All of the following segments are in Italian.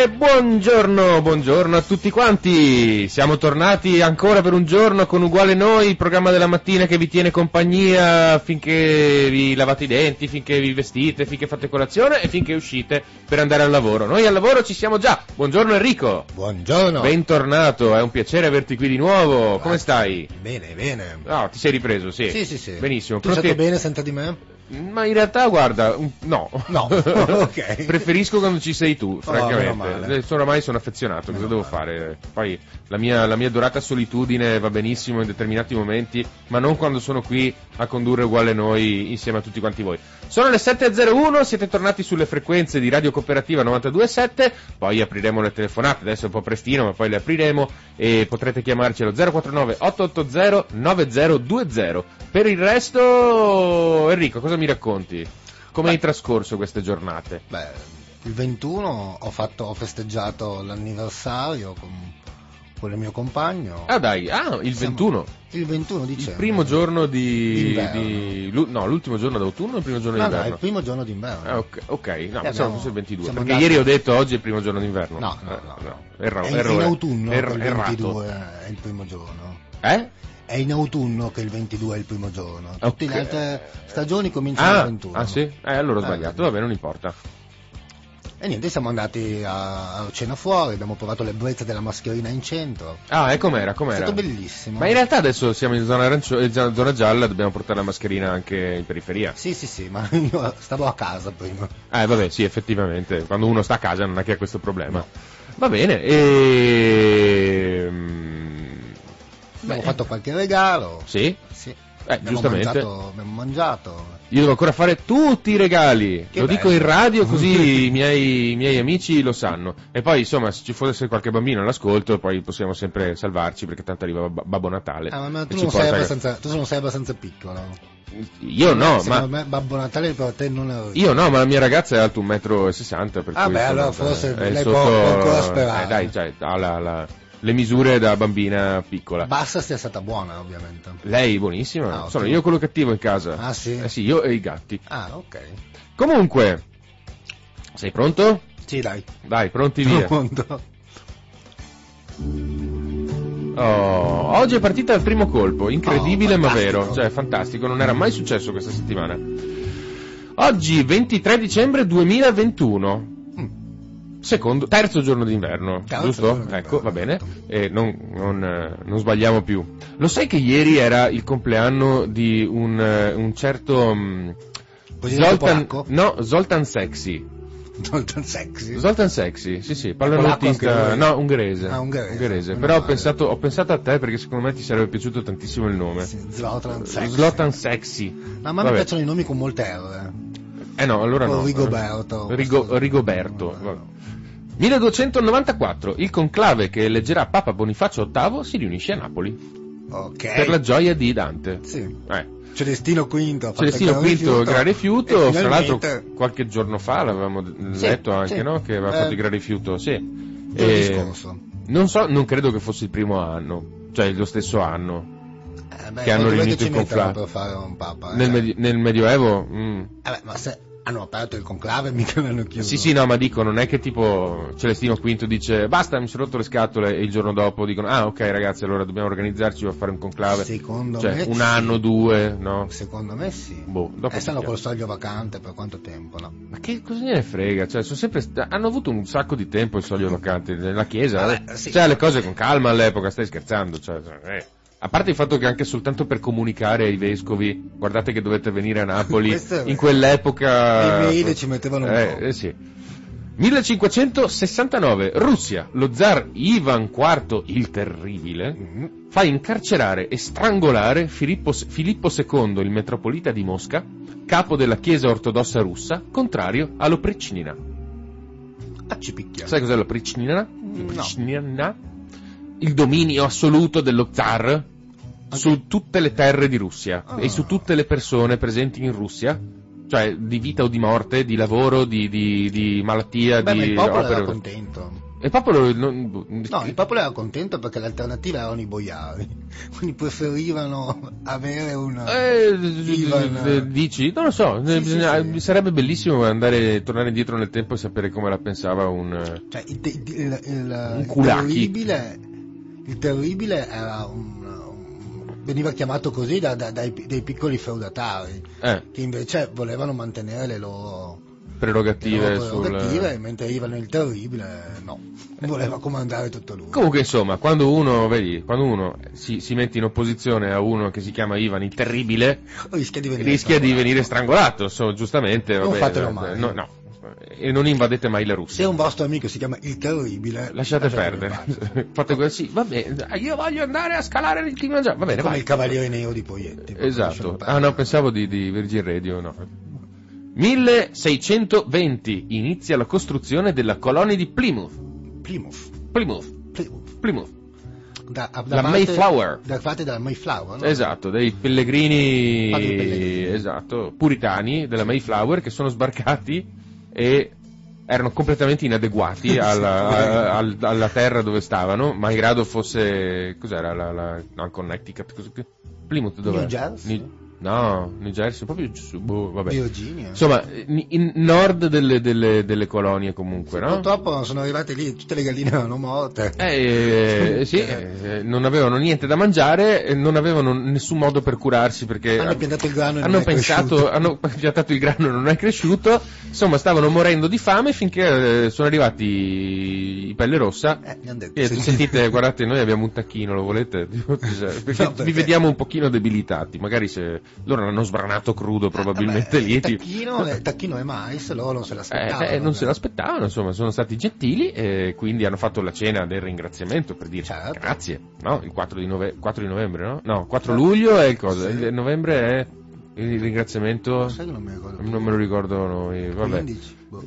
E buongiorno, buongiorno a tutti quanti. Siamo tornati ancora per un giorno con Uguale Noi, il programma della mattina che vi tiene compagnia finché vi lavate i denti, finché vi vestite, finché fate colazione e finché uscite per andare al lavoro. Noi al lavoro ci siamo già. Buongiorno Enrico. Buongiorno. Bentornato, è un piacere averti qui di nuovo. Come stai? Bene, bene. No, ti sei ripreso, sì. Sì, sì, sì. Benissimo. Tu Pronti- stato bene senza di me? Ma in realtà, guarda, no. No, ok. Preferisco quando ci sei tu, Oh, francamente. Adesso oramai sono affezionato, cosa Meno devo male. fare? Poi la mia, la mia dorata solitudine va benissimo in determinati momenti, ma non quando sono qui a condurre uguale noi insieme a tutti quanti voi. Sono le 7.01, siete tornati sulle frequenze di Radio Cooperativa 92.7, poi apriremo le telefonate, adesso è un po' prestino, ma poi le apriremo e potrete chiamarci allo 049 880 9020. Per il resto, Enrico, cosa mi racconti? Come hai trascorso queste giornate? Beh, il 21 ho, fatto, ho festeggiato l'anniversario con, con il mio compagno. Ah dai, ah, il Siamo- 21, Il 21 dicembre. il primo giorno di... Di- no, l'ultimo giorno d'autunno o il primo giorno No, no, d'inverno? il primo giorno d'inverno. Ah, ok, ok, no, E pensavo abbiamo- fosse il 22, siamo perché andati- ieri ho detto oggi è il primo giorno d'inverno. No, no, Eh, no, no. erro- è in, in autunno Er- il errato. 22 è il primo giorno. Eh? È in autunno che il 22 è il primo giorno. Tutte Ok. le altre stagioni cominciano il Ah, 21. ah sì? Eh, allora ho Eh, sbagliato, vedi. vabbè, non importa. E niente, siamo andati a, a cena fuori, abbiamo provato l'ebbrezza della mascherina in centro. Ah, e com'era, È com'era? stato bellissimo. Ma in realtà adesso siamo in zona, arancio- in zona gialla, dobbiamo portare la mascherina anche in periferia. Sì, sì, sì, ma io stavo a casa prima. Eh, vabbè, sì, effettivamente, quando uno sta a casa non è che ha questo problema. Va bene, ehm... Abbiamo beh, fatto qualche regalo. Sì? Sì. Eh, abbiamo giustamente. Mangiato, abbiamo mangiato. Io devo ancora fare tutti i regali. Che lo bello. dico in radio così i miei, i miei amici lo sanno. E poi, insomma, se ci fosse qualche bambino all'ascolto, poi possiamo sempre salvarci perché tanto arriva Bab- Babbo Natale. Ah, ma tu non, sei porta- abbastanza, tu non sei abbastanza piccolo. Io no, Secondo ma... me Babbo Natale per te non è... Io no, ma la mia ragazza è alto 1,60 m. Ah, cui, beh, allora forse è lei sotto- può- può ancora sperare. Eh, dai, cioè, ha la- la- le misure da bambina piccola. Basta sia stata buona, ovviamente. Lei buonissima. Ah. Sono io quello cattivo in casa. Ah, sì? Eh sì, io e i gatti. Ah, ok. Comunque, sei pronto? Sì, dai. Dai, pronti via. Pronto? Oh, oggi è partita al primo colpo, incredibile Oh, ma vero, cioè fantastico, non era mai successo questa settimana. Oggi 23 dicembre 2021. Secondo, terzo giorno d'inverno, Terzo giusto? giorno d'inverno, ecco, va bene. E non, non, eh, non sbagliamo più. Lo sai che ieri era il compleanno di un, eh, un certo mm, Zoltan, no, Zoltan Sexy. Zoltan Sexy? Zoltan Sexy, sì sì, pallanuotista, no, ungherese. Ah, ungherese. Meno Però ho pensato, ho pensato a te perché secondo me ti sarebbe piaciuto tantissimo il nome. Sì, Zoltan Sexy. Zoltan Sexy. No, ma mi Vabbè. piacciono i nomi con molte R. Eh no, allora O no. Rigoberto. Rigo- Rigoberto. No, vabbè. 1294, il conclave che eleggerà Papa Bonifacio VIII si riunisce a Napoli Ok. per la gioia di Dante. Sì. Eh. Celestino V. ha fatto Celestino il Gran V, Rifiuto, Gran Rifiuto, fra l'altro qualche giorno fa l'avevamo Sì, letto anche, sì. no? Che aveva Eh, fatto il Gran Rifiuto, sì. E- scorso. Non so, non credo che fosse il primo anno, cioè lo stesso anno. Eh, beh, che hanno riunito il conclave. per fare un papa? eh? Nel, medi- nel Medioevo? mm. Eh, beh, ma se hanno aperto il conclave mica l'hanno chiuso. Sì, sì, no, ma dico, non è che tipo Celestino V dice basta, mi sono rotto le scatole e il giorno dopo dicono ah ok ragazzi, allora dobbiamo organizzarci per fare un conclave. Secondo cioè, me un sì. anno, due, no? Secondo me sì. Boh, dopo e stanno col soglio vacante per quanto tempo, no? Ma che cosa ne frega? Cioè, sono sempre hanno avuto un sacco di tempo il soglio vacante nella chiesa. Vabbè, eh. sì. Cioè, le cose con calma all'epoca, stai scherzando. Cioè, eh. A parte il fatto che anche soltanto per comunicare ai vescovi, guardate che dovete venire a Napoli, in quell'epoca... Le mail ci mettevano un eh, po'. eh, sì. 1569, Russia, lo zar Ivan IV il Terribile Mm. fa incarcerare e strangolare Filippo, Filippo II, il metropolita di Mosca, capo della Chiesa ortodossa russa, contrario all'oppricnina. Ah, ci picchia. Sai cos'è l'oppricnina? No. Il dominio assoluto dello zar su tutte le terre di Russia Ah. e su tutte le persone presenti in Russia, cioè di vita o di morte, di lavoro, di, di- di malattia, Beh, ma di il popolo opere. era contento. Il popolo non- No, il popolo era contento perché l'alternativa erano i boiari. Quindi preferivano avere una... Eh, Ivan- eh, dici? Non lo so, Sì, eh, sì, bisogna- sì. sarebbe bellissimo andare, tornare indietro nel tempo e sapere come la pensava un... eh, Cioè, il, il- il- il- Un il terribile, il terribile era un, veniva chiamato così da- da- dai, dai piccoli feudatari, eh, che invece volevano mantenere le loro, le prerogative loro sul... prerogative, mentre Ivan il terribile no, voleva comandare tutto lui. Comunque, insomma, quando uno, vedi, quando uno si, si mette in opposizione a uno che si chiama Ivan il Terribile, rischia di venire rischia di strangolato. venire strangolato, so, giustamente. Non vabbè, fatelo eh, mai. No, no. E non invadete mai la Se Russia. un vostro amico si chiama il terribile, Lasciate lasciatelo perdere. Fate così, va bene, io voglio andare a scalare il Kilimangiaro. Va bene, come vai. il cavaliere nero di Poietti. Esatto. perdere. Ah no, pensavo di, di Virgin Radio, no. 1620 inizia la costruzione della colonia di Plymouth. Plymouth. Plymouth. Plymouth. Plymouth. Da, da La parte- Mayflower. Da parte della Mayflower, no? Esatto, dei pellegrini, pellegrini. esatto, puritani della Mayflower che sono sbarcati e erano completamente inadeguati alla, a- al- alla terra dove stavano, malgrado fosse, cos'era la, la no, Connecticut, cos- Plymouth dove? New Jersey? No, New Jersey, proprio su, boh, vabbè. Virginia. Insomma, in, nord delle, delle- delle colonie comunque, no? Purtroppo sono arrivate lì, tutte le galline erano morte. Eh, eh, sì, eh, non avevano niente da mangiare, non avevano nessun modo per curarsi perché Hanno piantato il grano e non hanno è pensato, cresciuto. hanno piantato il grano e non è cresciuto, insomma stavano morendo di fame finché eh, sono arrivati i pelle rossa. Eh, detto. E sì. sentite, guardate, noi abbiamo un tacchino, lo volete? Perché No, vi perché- vediamo un pochino debilitati, magari se loro l'hanno sbranato crudo probabilmente Vabbè, lì. tacchino, tacchino è mais, loro non se l'aspettavano. eh, eh, non se l'aspettavano, insomma, sono stati gentili e quindi hanno fatto la cena del ringraziamento per dire Certo. grazie, no? Il 4 di, nove- 4 di novembre, no? No, 4 luglio è il cosa? Sì. Il novembre è il ringraziamento, Sai che non mi ricordo. non me lo ricordo noi, vabbè. 15, boh.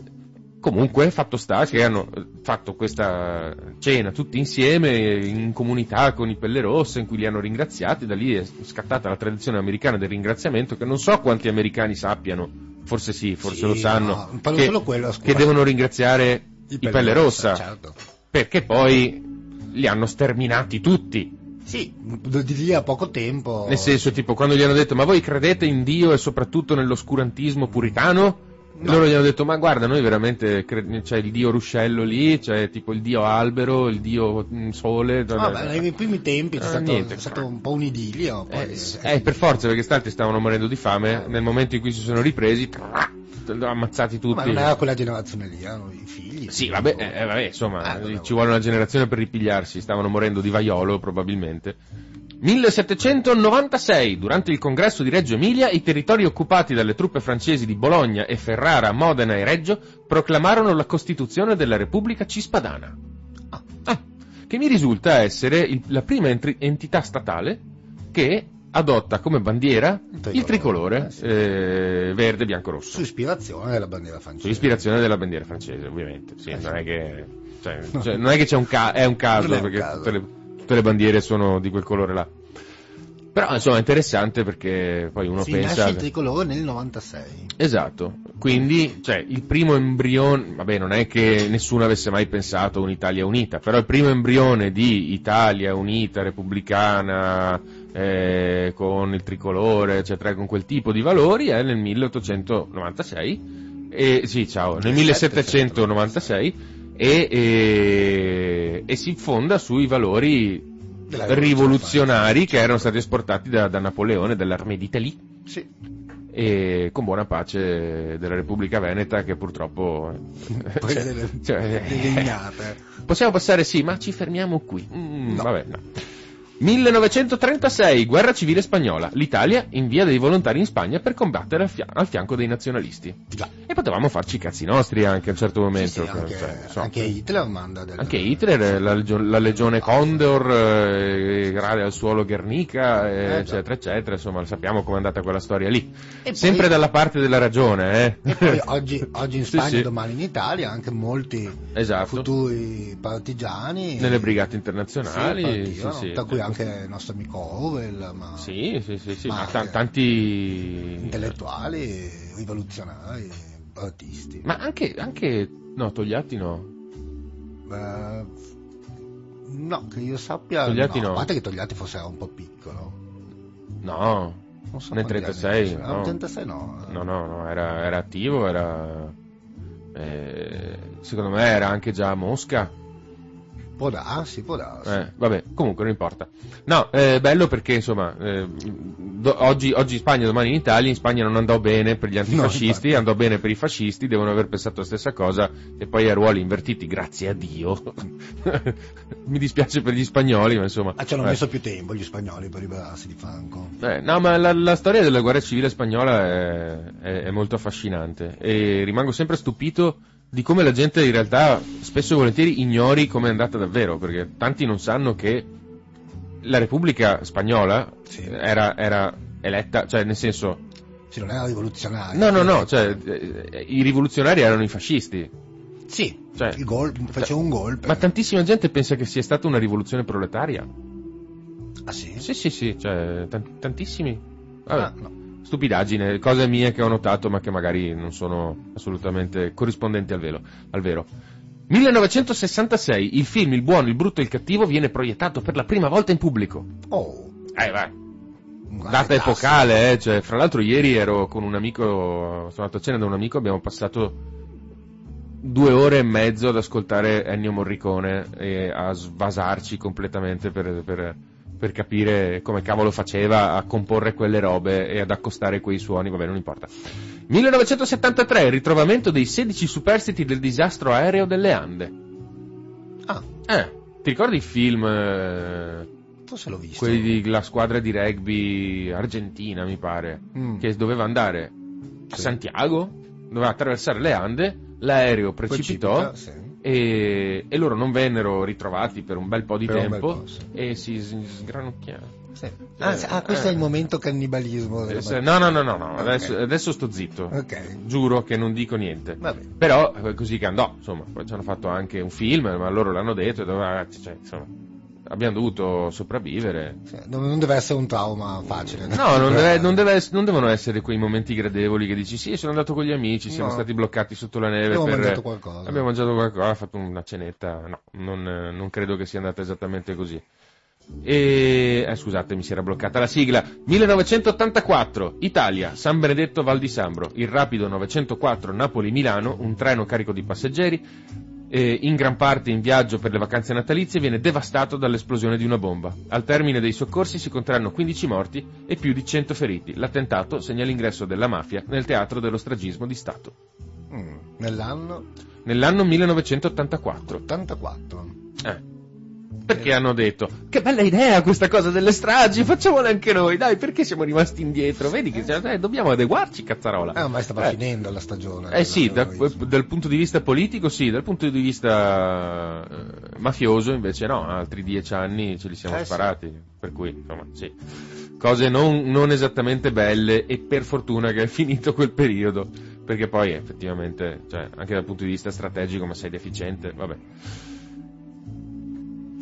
Comunque, fatto sta che hanno eh, fatto questa cena tutti insieme in comunità con i pelle rosse in cui li hanno ringraziati, da lì è scattata la tradizione americana del ringraziamento che non so quanti americani sappiano, forse sì, forse Sì, lo sanno, no, che, quello che devono ringraziare i, pelle rossa, Certo. perché poi li hanno sterminati tutti. Sì, di lì a poco tempo. Nel senso, tipo, quando gli hanno detto, ma voi credete in Dio e soprattutto nell'oscurantismo puritano? No. loro gli hanno detto, ma guarda, noi veramente, c'è il Dio ruscello lì, c'è tipo il Dio albero, il Dio mm, sole. Vabbè, nei primi tempi c'è Ah, stato, niente. è stato un po' un idillio. Poi... Eh, eh, per forza, perché stanti stavano morendo di fame, nel momento in cui si sono ripresi, ammazzati tutti. Ma non era quella generazione lì, erano i figli. Sì, vabbè, eh, vabbè, insomma, Ah, ci vuole una generazione per ripigliarsi, stavano morendo di vaiolo probabilmente. 1796, durante il congresso di Reggio Emilia, i territori occupati dalle truppe francesi di Bologna e Ferrara, Modena e Reggio proclamarono la Costituzione della Repubblica Cispadana. Ah, che mi risulta essere il- la prima entità statale che adotta come bandiera tricolore. il tricolore Eh, sì. eh, verde, bianco, rosso. Su ispirazione della bandiera francese. Su ispirazione della bandiera francese, ovviamente. Sì, Eh, non sì. è che, cioè, cioè, non è che c'è un, ca- è un caso, è un perché caso. Tutte, le, bandiere sono di quel colore là. Però, insomma, è interessante perché poi uno si pensa... nasce il tricolore nel 96. Esatto, quindi, cioè, il primo embrione, vabbè, non è che nessuno avesse mai pensato un'Italia unita, però il primo embrione di Italia unita, repubblicana, eh, con il tricolore, eccetera, con quel tipo di valori è nel 1896, e, sì, ciao, nel 1796, e, e, e si fonda sui valori rivoluzionari che erano stati esportati da, da Napoleone, dall'Armée d'Italie Sì. e con buona pace della Repubblica Veneta che purtroppo Poi cioè, delle, cioè, delle ignate. possiamo passare sì ma ci fermiamo qui Mm, No. vabbè no 1936, guerra civile spagnola. L'Italia invia dei volontari in Spagna per combattere al, fia- al fianco dei nazionalisti. Già. E potevamo farci i cazzi nostri anche a un certo Sì, momento. sì, anche, cioè, insomma. anche Hitler manda del... Anche Hitler, la, legio- la legione Condor, eh, grade al suolo Guernica, eh, Eh, eccetera, eccetera. Insomma, sappiamo com'è andata quella storia lì. E Sempre poi- dalla parte della ragione, eh. E poi oggi, oggi in Sì, Spagna sì. e domani in Italia anche molti Esatto. futuri partigiani Nelle brigate sì, internazionali, sì, sì. tra cui anche il nostro amico Orwell, ma Sì, sì, sì, sì, Ma ma ta- anche- tanti... intellettuali, rivoluzionari, artisti. Ma anche, anche... No, Togliatti no. Eh, no, che io sappia, Togliatti no. no. a parte che Togliatti forse era un po' piccolo. No, Non so Nel quanti 36, anni fosse. Ah, no. nel 36 no. no, no, no, era, era attivo, era... eh, secondo me era anche già a Mosca. Può darsi, può darsi. Eh, vabbè, comunque non importa. No, è bello perché insomma, eh, do- oggi, oggi in Spagna, domani in Italia, in Spagna non andò bene per gli antifascisti, infatti. andò bene per i fascisti, devono aver pensato la stessa cosa e poi a ruoli invertiti, grazie a Dio. Mi dispiace per gli spagnoli, ma insomma... Ah, ci hanno eh. messo più tempo gli spagnoli per liberarsi di Franco. Eh, no, ma la, la storia della guerra civile spagnola è, è- è molto affascinante e rimango sempre stupito di come la gente in realtà spesso e volentieri ignori come è andata davvero, perché tanti non sanno che la Repubblica Spagnola Sì. era, era eletta, cioè nel senso, Sì, non era rivoluzionario. no, no, no, cioè eh, i rivoluzionari erano i fascisti, Sì, cioè- il gol, faceva un golpe. ma tantissima gente pensa che sia stata una rivoluzione proletaria. Ah sì? Sì, sì, sì, cioè tan- tantissimi. Vabbè. Ah, no. Stupidaggine, cose mie che ho notato ma che magari non sono assolutamente corrispondenti al, velo, al vero. 1966, il film Il buono, il brutto e il cattivo viene proiettato per la prima volta in pubblico. Oh, Eh, vai. Data epocale, eh, cioè, fra l'altro ieri ero con un amico, sono andato a cena da un amico, abbiamo passato due ore e mezzo ad ascoltare Ennio Morricone e a svasarci completamente per, per- per capire come cavolo faceva a comporre quelle robe e ad accostare quei suoni, vabbè non importa. 1973, il ritrovamento dei 16 superstiti del disastro aereo delle Ande. Ah, Eh, ti ricordi il film... eh, forse l'ho visto. quelli della squadra di rugby argentina, mi pare, Mm. che doveva andare a Sì. Santiago, doveva attraversare le Ande, l'aereo precipitò Precipita, sì. E, e loro non vennero ritrovati per un bel po' di Per tempo po', sì. e si sgranocchiarono. Sì. Ah, ah, questo eh. è il momento cannibalismo. Eh. No, no, no, no, no, Ok. adesso, adesso sto zitto. Ok. Giuro che non dico niente. Vabbè. Però è così che andò, insomma, poi ci hanno fatto anche un film, ma loro l'hanno detto, e cioè, insomma, abbiamo dovuto sopravvivere. Non deve essere un trauma facile. No, non, deve- non deve ess- non devono essere quei momenti gradevoli che dici sì, sono andato con gli amici, siamo No. stati bloccati sotto la neve. Abbiamo per- mangiato qualcosa. Abbiamo mangiato qualcosa, ha fatto una cenetta. No, non, eh, non credo che sia andata esattamente così. E eh, scusate, mi si era bloccata la sigla. 1984, Italia, San Benedetto Val di Sambro, il rapido 904 Napoli-Milano, un treno carico di passeggeri, eh, in gran parte in viaggio per le vacanze natalizie, viene devastato dall'esplosione di una bomba. Al termine dei soccorsi si conteranno 15 morti e più di 100 feriti. L'attentato segna l'ingresso della mafia nel teatro dello stragismo di Stato. Mm, Nell'anno Nell'anno 1984. 84. Eh. Perché hanno detto che bella idea questa cosa delle stragi, facciamola anche noi, dai, perché siamo rimasti indietro? Vedi che eh, dobbiamo adeguarci, cazzarola. Eh, ormai stava Eh. finendo la stagione. Eh sì, da- dal punto di vista politico sì, dal punto di vista eh, mafioso invece no, altri dieci anni ce li siamo Eh sì. sparati, per cui insomma sì, cose non, non esattamente belle e per fortuna che è finito quel periodo, perché poi effettivamente, cioè, anche dal punto di vista strategico, ma sei deficiente, vabbè.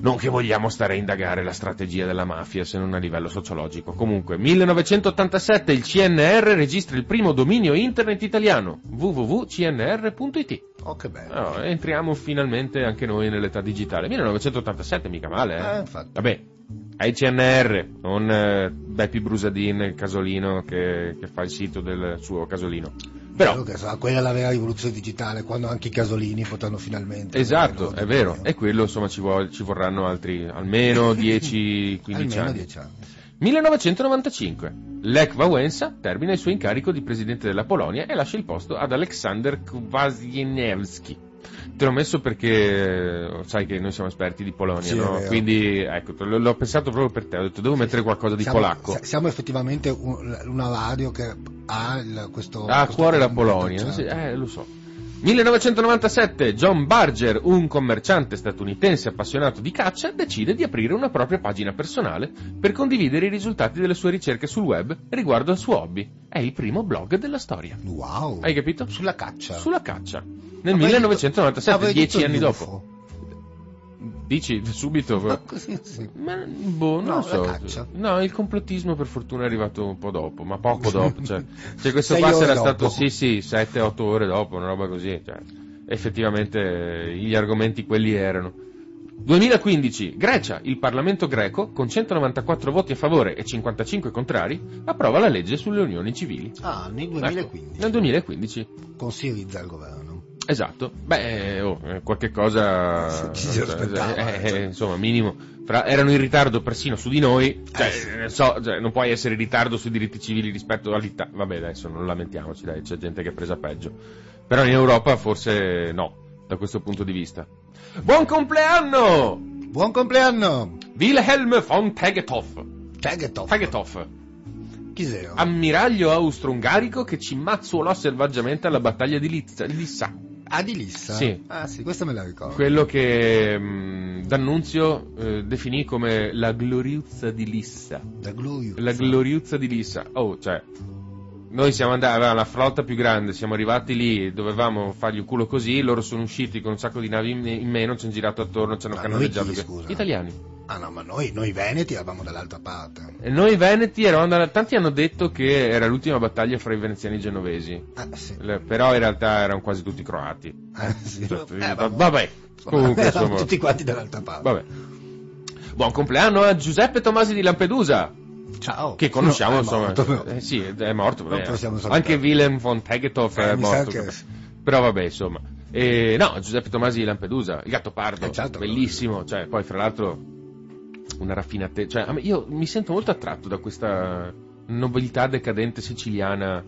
Non che vogliamo stare a indagare la strategia della mafia se non a livello sociologico. Comunque, 1987 il CNR registra il primo dominio internet italiano, www.cnr.it. Oh, che bello. Oh, entriamo finalmente anche noi nell'età digitale. 1987, mica male, eh? Eh, infatti. Vabbè, ai CNR, non eh, Beppi Brusadin, il casolino che, che fa il sito del suo casolino. Però, che sarà quella la vera rivoluzione digitale, quando anche i casolini potranno finalmente... esatto, è vero. dominio. E quello, insomma, ci, vuol- ci vorranno altri almeno 10-15 Almeno anni. 10 anni. 1995. Lech Wałęsa termina il suo incarico di presidente della Polonia e lascia il posto ad Aleksander Kwasniewski. Te l'ho messo perché eh, sai che noi siamo esperti di Polonia, Sì, no? Quindi ecco, l'ho pensato proprio per te, ho detto devo mettere qualcosa di siamo, polacco. si- Siamo effettivamente un- una radio che ha il- questo... Ha a cuore la Polonia, certo. sì, eh, lo so. 1997, John Barger, un commerciante statunitense appassionato di caccia, decide di aprire una propria pagina personale per condividere i risultati delle sue ricerche sul web riguardo al suo hobby. È il primo blog della storia. Wow. Hai capito? Sulla caccia. Sulla caccia. Nel Avrei 1997, detto- avrei dieci anni dopo. UFO. Dici subito? Ma così, sì. Ma boh, non No, lo so. No, il complottismo per fortuna è arrivato un po' dopo, ma poco dopo. Cioè, cioè questo ore sarà dopo. stato, sì, sì, 7-8 ore dopo, una roba così. Cioè, effettivamente eh, gli argomenti quelli erano. 2015, Grecia, il Parlamento greco, con 194 voti a favore e 55 contrari, approva la legge sulle unioni civili. Ah, nel Ecco, 2015. nel 2015. Con Siriza al governo. Esatto, beh, eh, oh, eh, qualche cosa, Ci si aspettava, eh, eh, cioè. insomma, minimo. Fra- erano in ritardo persino su di noi, cioè, Eh, so, cioè, non puoi essere in ritardo sui diritti civili rispetto all'Italia. Vabbè, adesso non lamentiamoci, dai, c'è gente che è presa peggio. Però in Europa forse no, da questo punto di vista. Buon compleanno! Buon compleanno! Wilhelm von Tegethoff. Tegethoff, Chi sei? ammiraglio austro-ungarico che ci mazzuolò selvaggiamente alla battaglia di. Lissa. Ah, di Lissa? Sì. Ah, sì, questa me la ricordo. quello che mh, D'Annunzio eh, definì come la gloriuzza di Lissa. Da Glorious. La gloriuzza di Lissa. Oh, cioè, noi siamo andati, avevamo la flotta più grande, siamo arrivati lì, dovevamo fargli un culo così, loro sono usciti con un sacco di navi in, in meno, ci hanno girato attorno, ci hanno Ma cannoneggiato. scusa? Italiani. Ah no, ma noi, noi veneti eravamo dall'altra parte. E noi veneti eravamo da... Tanti hanno detto che era l'ultima battaglia fra i veneziani e i genovesi. Ah, sì. Le- però in realtà erano quasi tutti croati. Ah, sì. Cioè, Eh, vabbè, comunque eravamo insomma. tutti quanti dall'altra parte. Vabbè. Buon compleanno a Giuseppe Tomasi di Lampedusa, Ciao. che conosciamo No, è insomma. morto. Eh, sì, è morto. Vabbè. salutare. Anche Willem von Tegethoff Eh, è morto. che- Però vabbè, insomma. E, no, Giuseppe Tomasi di Lampedusa, il gatto pardo, Eh, certo. bellissimo. Cioè, poi fra l'altro una raffinatezza. Cioè, io mi sento molto attratto da questa nobiltà decadente siciliana.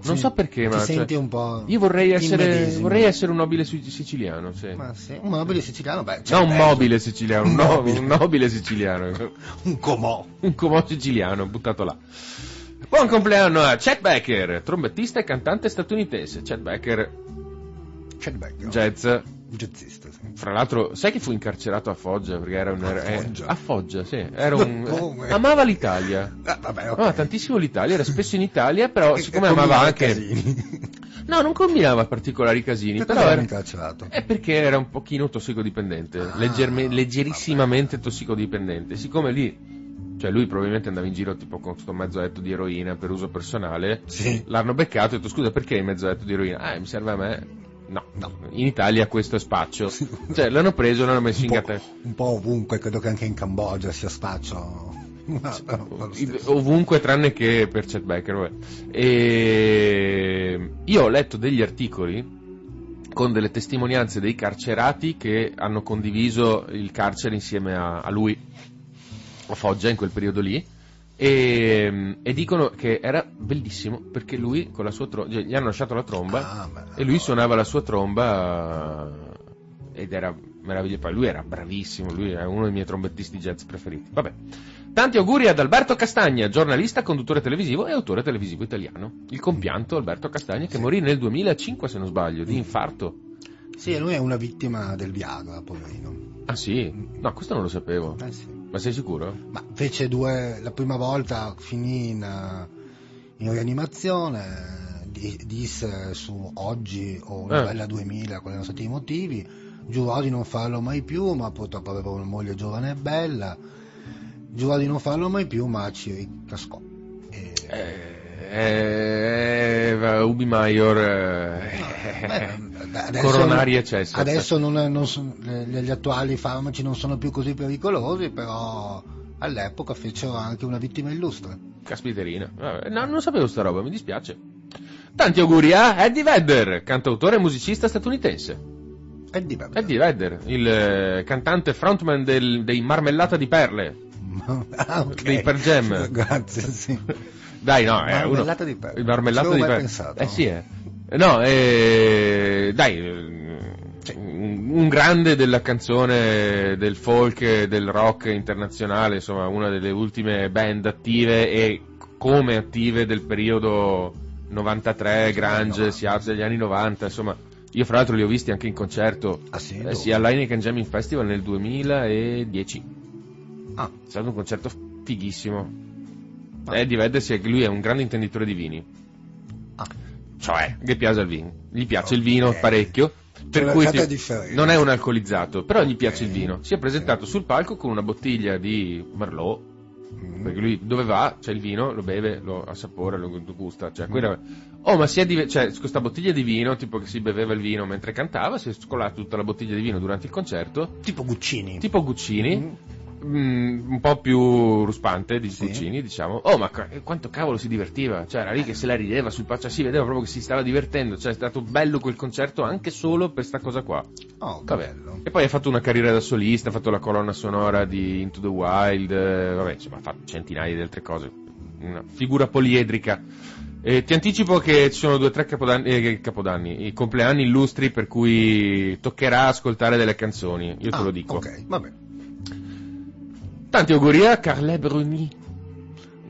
Non Sì, so perché, ti ma. senti cioè, un po' Io vorrei essere, vorrei essere un nobile si- siciliano, sì. Ma sì, un mobile siciliano, beh, c'è No, un bello. mobile siciliano, un, Un no- mobile. un nobile siciliano. Un comò. Un comò siciliano, buttato là. Buon compleanno a Chet Baker, trombettista e cantante statunitense. Chet C'è il vecchio. jazz. Jazzista, sì. Fra l'altro, sai che fu incarcerato a Foggia? Perché era un. A Foggia? a Foggia, sì. Era un. Come? amava l'Italia. Ah, vabbè, ok. Amava tantissimo l'Italia, era spesso in Italia, però E- siccome e amava anche. casini. No, non combinava particolari casini, Perché però era. incarcerato? È perché era un pochino tossicodipendente, Ah, leggerme- leggerissimamente tossicodipendente. Siccome lì, cioè lui probabilmente andava in giro tipo con questo mezzoletto di eroina per uso personale, Sì. l'hanno beccato e ha detto scusa perché hai mezzoletto di eroina? Ah, mi serve a me. No, No. in Italia questo è spaccio. Cioè l'hanno preso e l'hanno messo in gatta. un po' ovunque, credo che anche in Cambogia sia spaccio. Stesso. Ovunque tranne che per Chet Baker. vabbè. E io ho letto degli articoli con delle testimonianze dei carcerati che hanno condiviso il carcere insieme a, a lui, a Foggia in quel periodo lì, e, e dicono che era bellissimo perché lui con la sua tromba, gli hanno lasciato la tromba Ah, e lui suonava la sua tromba eh, ed era meraviglioso, poi lui era bravissimo, lui è uno dei miei trombettisti jazz preferiti. Vabbè. Tanti auguri ad Alberto Castagna, giornalista, conduttore televisivo e autore televisivo italiano. Il compianto Alberto Castagna che morì nel 2005 se non sbaglio, di infarto. Sì, lui è una vittima del Viagra, poverino. Ah sì? No, questo non lo sapevo. Eh sì. Ma sei sicuro? Ma fece due, la prima volta finì in, eh, in rianimazione, di- disse su Oggi o Eh. Bella 2000 quali erano stati i motivi, giurò di non farlo mai più, ma purtroppo aveva una moglie giovane e bella, giurò di non farlo mai più, ma ci cascò. E- Eh, eh, Ubi Maior, eh, Beh, coronari eccessi. Adesso non non son- le- gli attuali farmaci non sono più così pericolosi, però all'epoca fecero anche una vittima illustre. Caspiterina. No, non sapevo sta roba, mi dispiace. Tanti auguri a Eddie Vedder, cantautore e musicista statunitense. Eddie Vedder. Eddie Vedder, il eh, cantante frontman del- dei Marmellata di Perle. Ah, ok. Dei Pearl Jam. Grazie, sì. Dai, no, è uno... Marmellata di perle. Il marmellato di perle. pensato. Eh sì, eh. No, eh, dai, eh, un grande della canzone del folk del rock internazionale, insomma, una delle ultime band attive e come attive del periodo 93, Grange, Seattle degli anni 90, insomma. Io fra l'altro li ho visti anche in concerto, Ah, sì? eh, sì, all'Heineken Jamming Festival nel 2010. Ah, È stato un concerto fighissimo. È di vedersi che lui è un grande intenditore di vini. ah. Cioè, gli piace il vino. Gli piace il vino parecchio. Per una cui differenza. non è un alcolizzato, però gli piace il vino. Si è presentato sul palco con una bottiglia di Merlot, Mm. perché lui dove va c'è il vino, lo beve, lo assapora, lo gusta. Cioè, quella- Oh, ma si è dive- cioè, questa bottiglia di vino, tipo che si beveva il vino mentre cantava, si è scolato tutta la bottiglia di vino durante il concerto, Tipo Guccini. tipo Guccini. Mm. Mm, un po' più ruspante di Sì. Diciamo. Oh, ma ca- quanto cavolo si divertiva! Cioè, era lì che se la rideva sul palco, cioè, si vedeva proprio che si stava divertendo. Cioè, è stato bello quel concerto anche solo per sta cosa qua. Oh, Vabbè. bello. E poi ha fatto una carriera da solista, ha fatto la colonna sonora di Into the Wild, eh, vabbè, insomma, ha fatto centinaia di altre cose. Una figura poliedrica. E ti anticipo che ci sono due o tre capodanni, eh, capodanni, i compleanni illustri per cui toccherà ascoltare delle canzoni, io te Ah, lo dico. Ok, vabbè. Tanti auguri a Carla Bruni.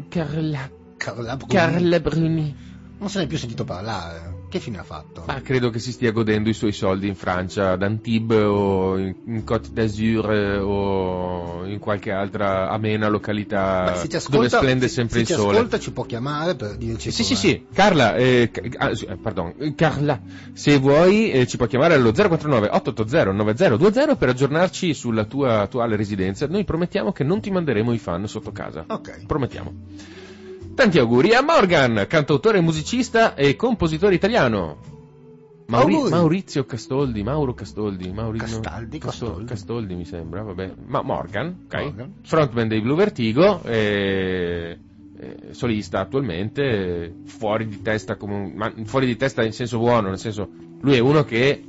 Carla, Carla Bruni. Carla Bruni. Non se ne è più sentito parlare. Che fine ha fatto? Ma credo che si stia godendo i suoi soldi in Francia, ad Antibes o in, Côte d'Azur eh, o in qualche altra amena località Beh, se ci dove ascolta, splende se- sempre se il ci sole. ascolta ci può chiamare per dirci Sì, sì, com'è. sì, Carla, eh, ah, sì, eh, pardon, Carla, se vuoi eh, ci puoi chiamare allo 049 880 9020 per aggiornarci sulla tua attuale residenza. Noi promettiamo che non ti manderemo i fan sotto casa. Ok. Promettiamo. Tanti auguri a Morgan, cantautore, musicista e compositore italiano. Mauri-. Maurizio Castoldi, Mauro Castoldi, Mauri- Castaldi, Casto- Castoldi. Castoldi mi sembra, vabbè. Ma Morgan, ok. Morgan. Frontman dei Blue Vertigo, e, e solista attualmente, fuori di testa come un- ma fuori di testa in senso buono, nel senso lui è uno che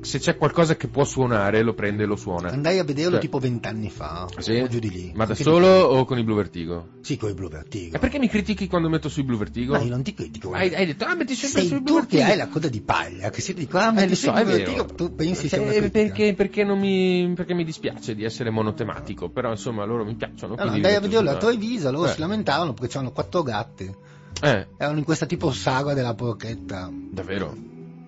se c'è qualcosa che può suonare lo prende e lo suona. Andai a vederlo Cioè- tipo vent'anni fa. Sì? O giù di lì. Ma da solo di o con i Blue Vertigo? Sì, con i Blue Vertigo. E perché mi critichi quando metto sui Blue Vertigo? Ma io non ti critico. Hai, hai detto, ah, metti sempre Sei sui Blue tu Vertigo. che hai la coda di paglia, che si dico, ah, Eh, ti lo so, sei è Blue. Vertigo, tu pensi sia Cioè, una critica. perché, perché non mi, perché mi dispiace di essere monotematico, però insomma loro mi piacciono. Allora, andai a vederlo a Treviso, loro Eh. si lamentavano perché c'erano quattro gatti. Eh, Erano in questa tipo saga della porchetta. davvero?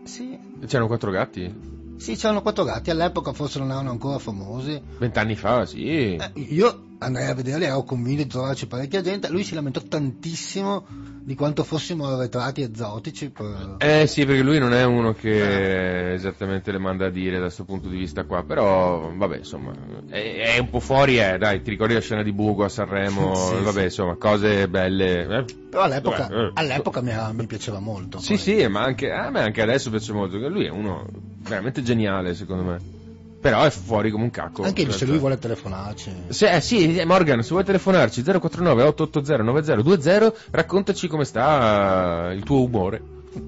Sì, C'erano quattro gatti? Sì, c'erano quattro gatti, all'epoca forse non erano ancora famosi. Vent'anni fa, sì. Eh, io andai a vederli, ero convinto di trovarci parecchia gente. Lui si lamentò tantissimo di quanto fossimo arretrati e esotici. Per... Eh sì, perché lui non è uno che esattamente le manda a dire da questo punto di vista qua, però vabbè, insomma, è, è un po' fuori, eh, dai, ti ricordi la scena di Bugo a Sanremo, Sì, vabbè, sì. insomma, cose belle. eh. Però all'epoca, Vabbè, eh. all'epoca mi, era- mi piaceva molto. Sì, poi. sì, ma anche a me anche adesso piace molto, lui è uno veramente geniale, secondo me. Però è fuori come un cacco. Anche se Cioè, lui vuole telefonarci. Se, eh, sì, eh, Morgan, se vuoi telefonarci 049 880 9020, raccontaci come sta il tuo umore.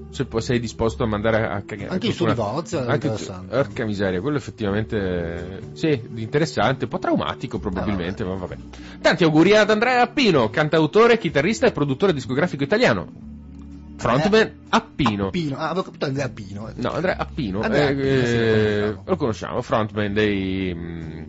Se poi sei disposto a mandare a cagare. Anche il suo divorzio anche- interessante. Porca miseria, quello effettivamente eh, sì, interessante, un po' traumatico probabilmente, Ah, ma vabbè. Tanti auguri ad Andrea Appino, cantautore, chitarrista e produttore discografico italiano. Frontman Appino. Appino. Ah, avevo capito Andrea Pino. No, Andrea Appino, Andrea eh, Appino, sì, lo eh, conosciamo. lo conosciamo, frontman dei mm,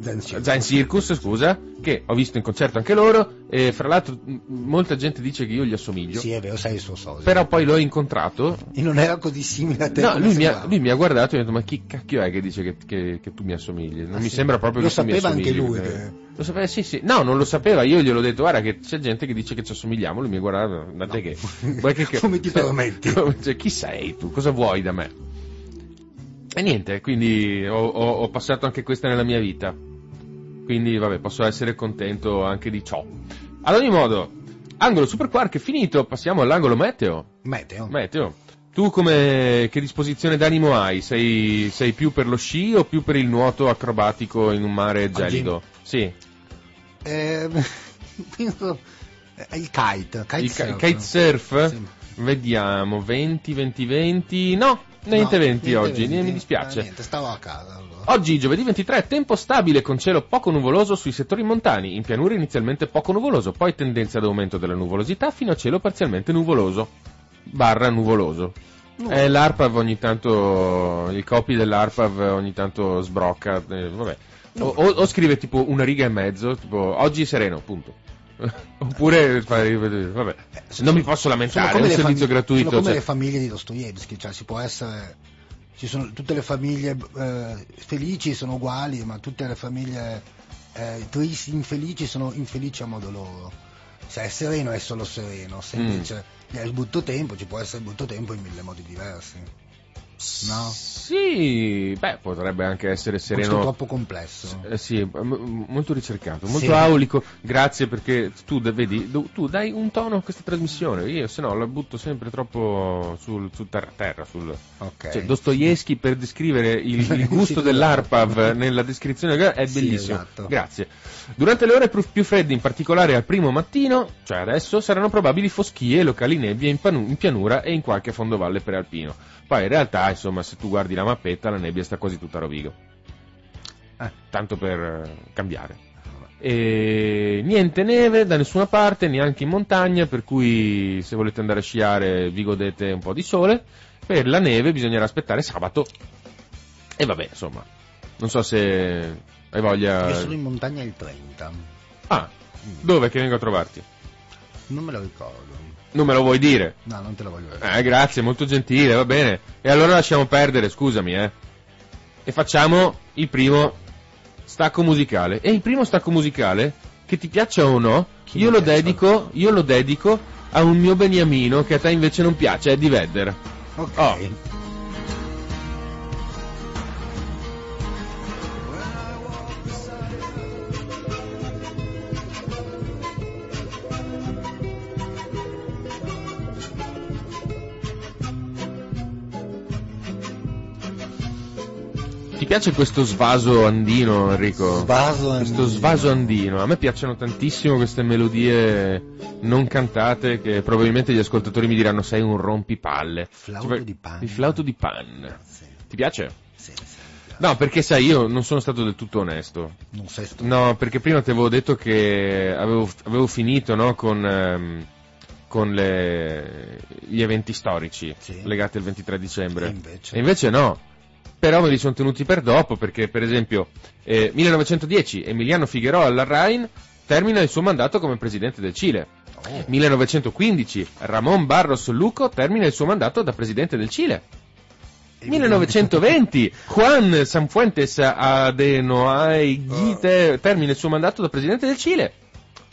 Zen Circus. Scusa, che ho visto in concerto anche loro, e fra l'altro m- molta gente dice che io gli assomiglio, Sì, è vero, sei il suo socio. però poi l'ho incontrato, E non era così simile a te. no, lui mi, ha, lui mi ha guardato e mi ha detto ma chi cacchio è che dice che, che- che tu mi assomigli? Non Ah, mi sì? sembra proprio Lo che tu mi sapeva anche assomigli, lui perché- che- Lo sapeva, sì, sì, no, non lo sapeva, io gliel'ho detto, guarda che c'è gente che dice che ci assomigliamo, lui mi guardava, da te che... vuoi che- Come ti permetti? Cioè, chi sei tu? Cosa vuoi da me? E niente, quindi ho, ho- ho passato anche questa nella mia vita. Quindi, vabbè, posso essere contento anche di ciò. Ad ogni modo, angolo Super Quark è finito, passiamo all'angolo meteo. Meteo. Meteo. Tu come, che disposizione d'animo hai? Sei, sei più per lo sci o più per il nuoto acrobatico in un mare gelido? Sì, Eh, penso- eh, il kite. kite il, surf. kite surf? Sì. Vediamo, 20, 20, 20, no, niente No, 20 oggi, 20. mi dispiace. Eh, niente, stavo a casa allora. Oggi, giovedì 23, tempo stabile con cielo poco nuvoloso sui settori montani, in pianura inizialmente poco nuvoloso, poi tendenza ad aumento della nuvolosità fino a cielo parzialmente nuvoloso, barra nuvoloso. Eh, l'ARPAV ogni tanto, il copy dell'ARPAV ogni tanto sbrocca, eh, vabbè. O, o- o scrive tipo una riga e mezzo, tipo oggi sereno, punto. Oppure vabbè, non mi posso lamentare, è un servizio famiglie- gratuito. sono come cioè- le famiglie di Dostoevsky, cioè si può essere, ci sono tutte le famiglie eh, felici sono uguali, ma tutte le famiglie eh, tristi, infelici sono infelici a modo loro. Se è sereno è solo sereno, se Mm. invece è il brutto tempo, ci può essere il brutto tempo in mille modi diversi. No? Sì, beh, potrebbe anche essere Questo è sereno. troppo complesso. Eh, sì, m- molto ricercato, molto Sì. aulico. Grazie perché tu vedi, tu, dai un tono a questa trasmissione. Io se no la butto sempre troppo sul, sul terra, terra sul, Ok. cioè, Dostoevsky per descrivere il, il gusto Sì, dell'ARPAV nella descrizione è Sì, bellissimo. esatto. Grazie. Durante le ore più, più fredde, in particolare al primo mattino, cioè adesso, saranno probabili foschie e locali nebbie in, panu- in pianura e in qualche fondovalle prealpino. Poi in realtà, insomma, se tu guardi la mappetta, la nebbia sta quasi tutta a Rovigo. Eh. Tanto per eh, cambiare. E niente neve da nessuna parte, neanche in montagna, per cui se volete andare a sciare vi godete un po' di sole. Per la neve bisognerà aspettare sabato. E vabbè, insomma, non so se hai voglia... Io sono in montagna il 30, Ah, dove che vengo a trovarti? Non me lo ricordo. Non me lo vuoi dire? No, non te lo voglio dire. Eh, grazie, molto gentile, va bene. E allora lasciamo perdere, scusami, eh. E facciamo il primo stacco musicale. E il primo stacco musicale, che ti piaccia o no, io lo, dedico, io lo dedico a un mio beniamino che a te invece non piace, è di Vedder. Ok. Oh. Piace questo svaso andino, Enrico? Svaso Questo andino. svaso andino. A me piacciono tantissimo queste melodie non cantate che probabilmente gli ascoltatori mi diranno sei un rompipalle. Flauto Cioè, di pan. Il flauto di pan. Sì, Ti piace? sì, sì. No, perché sai, io non sono stato del tutto onesto. Non sei sto... No, perché prima ti avevo detto che avevo, avevo finito no, con, ehm, con le- gli eventi storici Sì. legati al 23 dicembre. E invece? E invece no. Però me li sono tenuti per dopo perché, per esempio, eh, 1910 Emiliano Figueroa alla Rhein termina il suo mandato come presidente del Cile. Oh. 1915 Ramón Barros Luco termina il suo mandato da presidente del Cile. 1920 Juan Sanfuentes Adenoaiguite termina il suo mandato da presidente del Cile.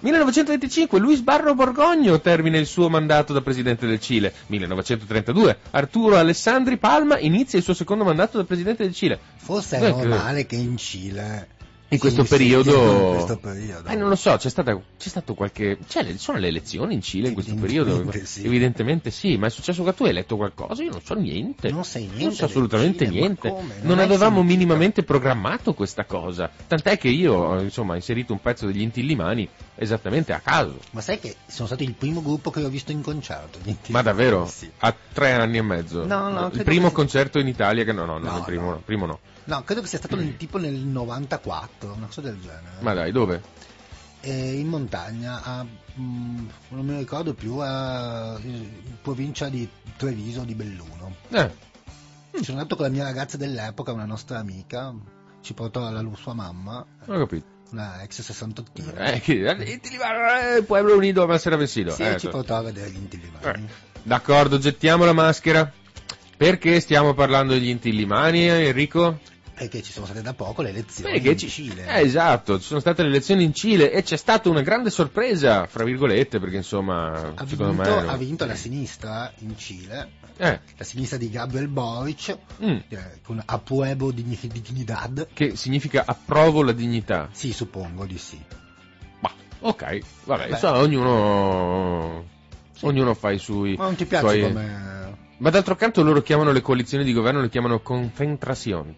1925 Luis Barro Borgogno termina il suo mandato da presidente del Cile. 1932 Arturo Alessandri Palma inizia il suo secondo mandato da presidente del Cile. Forse è normale che in Cile... In questo si periodo- In questo periodo. Eh, non lo so, c'è, stata, c'è stato qualche. C'è le- sono le elezioni in Cile in questo periodo? Evidentemente sì. Evidentemente sì, ma è successo che tu hai letto qualcosa? Io non so niente. Non sai niente Non so assolutamente Cile, niente. Non, Non avevamo sentito? minimamente programmato questa cosa. Tant'è che io ho insomma inserito un pezzo degli intillimani esattamente a caso. Ma sai che sono stato il primo gruppo che ho visto in concerto? Ma davvero? Sì. A tre anni e mezzo? No, no, Il primo che- concerto in Italia che no, no, no, No, il primo no. Primo no. No, credo che sia stato nel, tipo nel 94, una cosa del genere. Ma dai, dove? E in montagna, a, mm, non me lo ricordo più, a, in provincia di Treviso di Belluno. Eh, Sono andato con la mia ragazza dell'epoca, una nostra amica, ci portò alla sua mamma, ho capito. Una ex 68 Eh, eh, eh, Pueblo Unido, ma sarà vencido. Sì, Eh, ci portò a vedere gli intillimani. Eh, D'accordo, gettiamo la maschera. Perché stiamo parlando degli intillimani, Enrico? Perché ci sono state da poco le elezioni Perché in ci- Cile. Eh, esatto, ci sono state le elezioni in Cile e c'è stata una grande sorpresa, fra virgolette, perché insomma, ha, vinto, me... ha vinto la sinistra in Cile, Eh, la sinistra di Gabriel Boric, mm, eh, con Apuebo Digni- Dignidad. che significa approvo la dignità. Sì, suppongo di sì. Ma, ok, vabbè, insomma, ognuno... Ognuno fa i suoi... Ma non ti piace suoi- come... Ma d'altro canto loro chiamano le coalizioni di governo, le chiamano concentrazioni.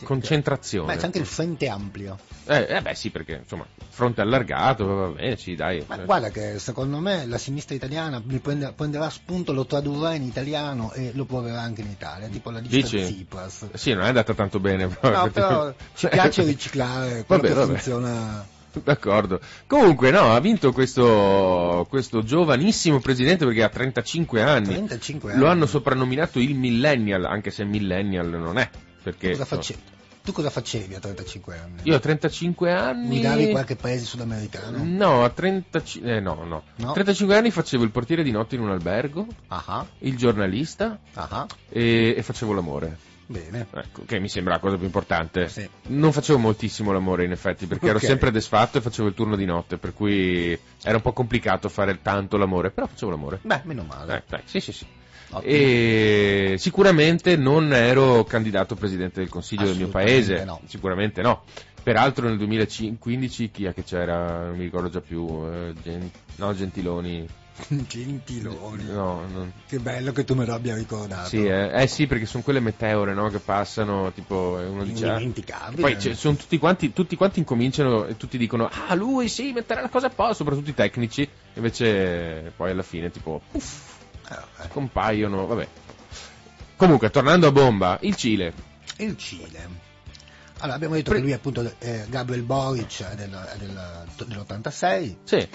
Sì, Concentrazione. Beh, c'è anche il Frente Ampio. Eh, eh, beh sì, perché insomma, fronte allargato, va bene, sì, dai. Ma guarda che secondo me la sinistra italiana prende- prenderà spunto, lo tradurrà in italiano e lo proverà anche in Italia, tipo la lista Dici? Tsipras. Sì, non è andata tanto bene. Però, No, però ci piace riciclare quello Vabbè, che vabbè. funziona D'accordo. Comunque, no, ha vinto questo, questo giovanissimo presidente perché ha 35 anni. 35 anni. Lo hanno soprannominato il millennial, anche se millennial non è. Perché Cosa facevi? Tu cosa facevi a 35 anni? io a 35 anni. Guidavi qualche paese sudamericano? No, a 35 eh, no, no. No? 35 anni facevo il portiere di notte in un albergo, Ah, il giornalista ah, e, e facevo l'amore. bene. Ecco, che mi sembra la cosa più importante. Sì. Non facevo moltissimo l'amore in effetti, perché ero Ok. sempre desfatto e facevo il turno di notte, per cui era un po' complicato fare tanto l'amore, però facevo l'amore. Beh, meno male. Eh, dai, sì, sì, sì. Ottimo. E sicuramente non ero candidato presidente del consiglio del mio paese, no. sicuramente no. Peraltro nel 2015 chi è che c'era? Non mi ricordo già più. eh, Gen- no, Gentiloni. Gentiloni. No, non- Che bello che tu me lo abbia ricordato. Sì, eh, eh sì, perché sono quelle meteore no, che passano, tipo, e uno dice... ah. Poi c'è- sono tutti quanti, tutti quanti incominciano e tutti dicono ah lui sì metterà la cosa a posto, soprattutto i tecnici, invece poi alla fine tipo puff, Eh, vabbè. compaiono, vabbè. Comunque, tornando a bomba, il Cile. Il Cile. Allora, abbiamo detto Pre- che lui è appunto eh, Gabriel Boric è del, è del- dell'86 Sì.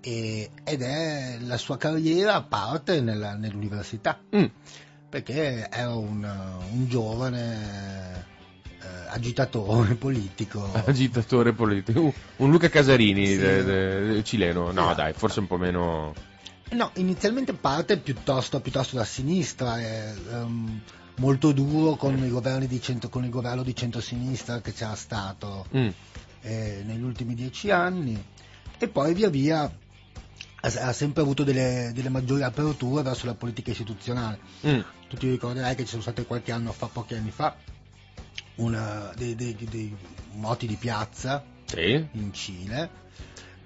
e- ed è la sua carriera parte nella- nell'università Mm. perché era un, un giovane eh, agitatore politico. Agitatore politico. Un Luca Casarini Sì. de- de- cileno. No, Esatto. dai, forse un po' meno. No, inizialmente parte piuttosto, piuttosto da sinistra, è ehm, molto duro con, i governi di centro, con il governo di centrosinistra che c'era stato Mm. eh, negli ultimi dieci anni e poi via via ha, ha sempre avuto delle, delle maggiori aperture verso la politica istituzionale. Mm. Tu ti ricorderai che ci sono state qualche anno fa, pochi anni fa, una- dei, dei- dei moti di piazza Sì. in Cile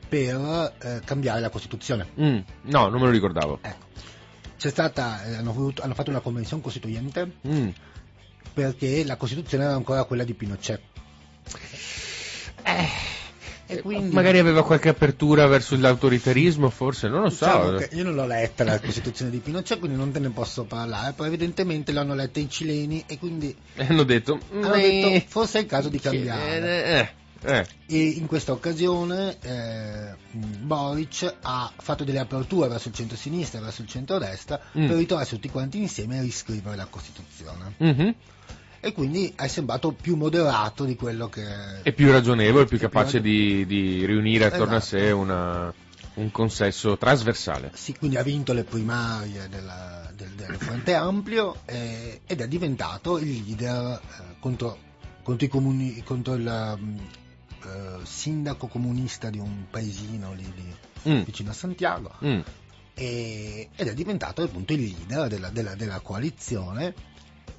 per eh, cambiare la Costituzione. Mm. No, non me lo ricordavo. Ecco. C'è stata, eh, hanno, voluto- hanno fatto una convenzione costituente Mm. perché la Costituzione era ancora quella di Pinochet. e quindi Magari aveva qualche apertura verso l'autoritarismo, forse, non lo so. Diciamo io non l'ho letta la Costituzione di Pinochet, quindi non te ne posso parlare, però evidentemente l'hanno letta i cileni e quindi E hanno detto. hanno detto forse è il caso di cambiare. Eh, eh. E in questa occasione eh, Boric ha fatto delle aperture verso il centro-sinistra e verso il centro-destra Mm. per ritrovarsi tutti quanti insieme e riscrivere la Costituzione. Mhm. E quindi è sembrato più moderato di quello che... È più ragionevole, più È più capace di, di riunire attorno Esatto. a sé una- un consesso trasversale. Sì, quindi ha vinto le primarie della- del, del Fronte Ampio eh, ed è diventato il leader eh, contro, contro i comuni, contro il mm, eh, sindaco comunista di un paesino lì, lì Mm. vicino a Santiago Mm. e- ed è diventato appunto il leader della, della- della coalizione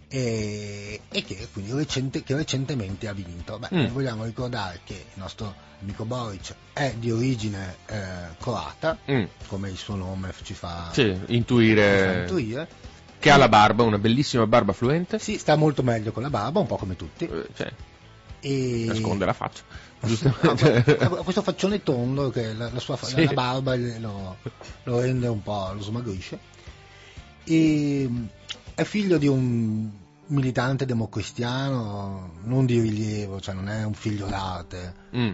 e, e che quindi recente- che recentemente ha vinto. Beh, Mm. vogliamo ricordare che il nostro amico Boric è di origine eh, croata, Mm. come il suo nome ci fa, Sì, ci fa intuire intuire. che ha la barba, una bellissima barba fluente. Si sta molto meglio con la barba, un po' come tutti. Eh, cioè, E... nasconde la faccia. Ha Giustamente. ha questo faccione tondo che la, la sua Sì. la barba lo, lo rende un po', lo smagrisce. E è figlio di un militante democristiano, non di rilievo, cioè non è un figlio d'arte, Mm.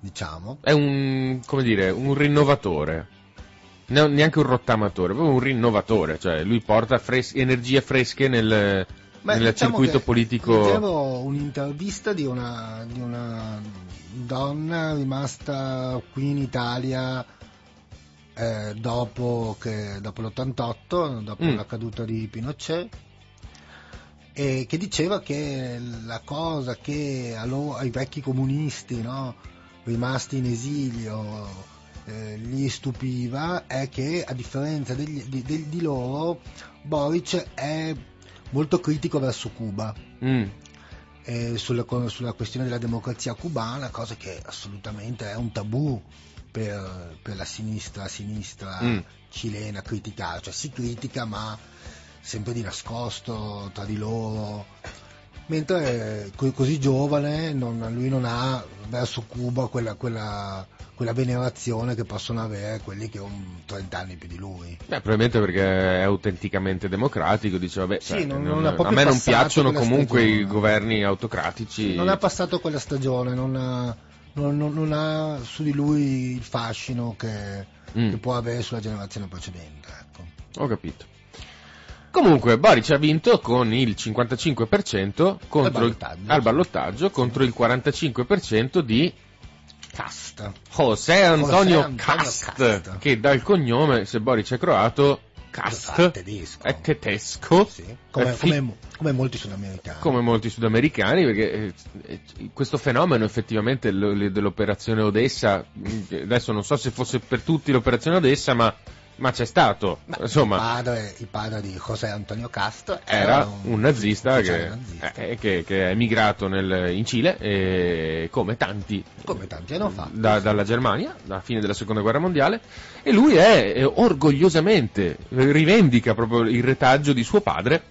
diciamo. È un, come dire, un rinnovatore. Ne- neanche un rottamatore, proprio un rinnovatore. Cioè, lui porta fres- energie fresche nel, Beh, nel diciamo circuito politico. Leggevo un'intervista di una, di una donna rimasta qui in Italia eh, dopo, che- dopo l'88, dopo Mm. la caduta di Pinochet, e che diceva che la cosa che a lo- ai vecchi comunisti no, rimasti in esilio eh, gli stupiva è che a differenza degli- di, di- di loro Boric è molto critico verso Cuba Mm. sulla, sulla questione della democrazia cubana, cosa che assolutamente è un tabù per, per la sinistra, sinistra Mm. cilena criticare, cioè si critica ma sempre di nascosto tra di loro, mentre eh, co- così giovane non- lui non ha verso Cuba quella, quella, quella venerazione che possono avere quelli che hanno 30 anni più di lui. Beh, probabilmente perché è autenticamente democratico, dice vabbè, Sì, cioè, non- non- non a me non piacciono comunque stagione. i governi autocratici. Non ha passato quella stagione, non, ha- ha su di lui il fascino che, Mm. che può avere sulla generazione precedente. Ecco. Ho capito. Comunque, Boric ha vinto con il 55% contro il- ballottaggio. al ballottaggio contro il 45% di Cast. José Antonio, Cast, Cast. che dal cognome, se Boric è croato, Cast È tedesco. è tedesco, Sì, come, è fi- come- come molti sudamericani. come molti sudamericani, perché eh, questo fenomeno effettivamente le- dell'operazione Odessa, mh, adesso non so se fosse per tutti l'operazione Odessa, ma, ma c'è stato, Ma insomma, il, padre, il padre di José Antonio Cast era un nazista, ufficiale che, nazista, eh, che- che è emigrato nel- in Cile, e, come tanti come tanti hanno fatto. da- dalla Germania, alla fine della seconda guerra mondiale, e lui è, eh, orgogliosamente, eh, rivendica proprio il retaggio di suo padre,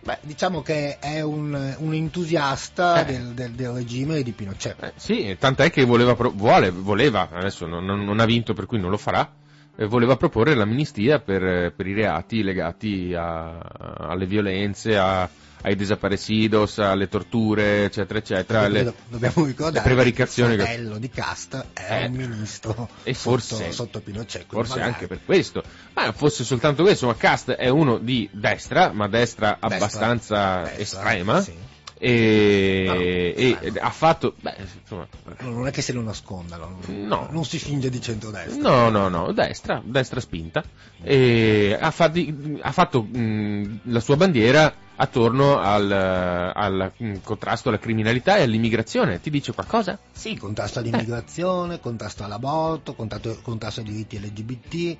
Beh, diciamo che è un, un entusiasta Eh. del, del- del regime di Pinochet. Eh, sì, tant'è che voleva, vuole, voleva, adesso non, non- non ha vinto per cui non lo farà, eh, voleva proporre l'amnistia per, eh, per i reati legati a- alle violenze, a- ai desaparecidos, alle torture, eccetera, eccetera. Perché le- do- dobbiamo ricordare le prevaricazioni che il fratello di Cast è Eh. un ministro E sotto, forse- sotto Pinochet. quindi Forse magari- anche per questo, ma fosse soltanto questo, ma Cast è uno di destra, ma destra Destra- abbastanza destra, estrema, sì. E, No, e- ha fatto, beh, insomma, Non è che se lo nascondano, No. non si finge di centrodestra. No, no, no, destra, destra spinta. E ha, fatti- ha fatto mh, la sua bandiera attorno al, al, mh, contrasto alla criminalità e all'immigrazione. Ti dice qualcosa? Sì, contrasto all'immigrazione, contrasto all'aborto, contrasto, contrasto ai diritti LGBT.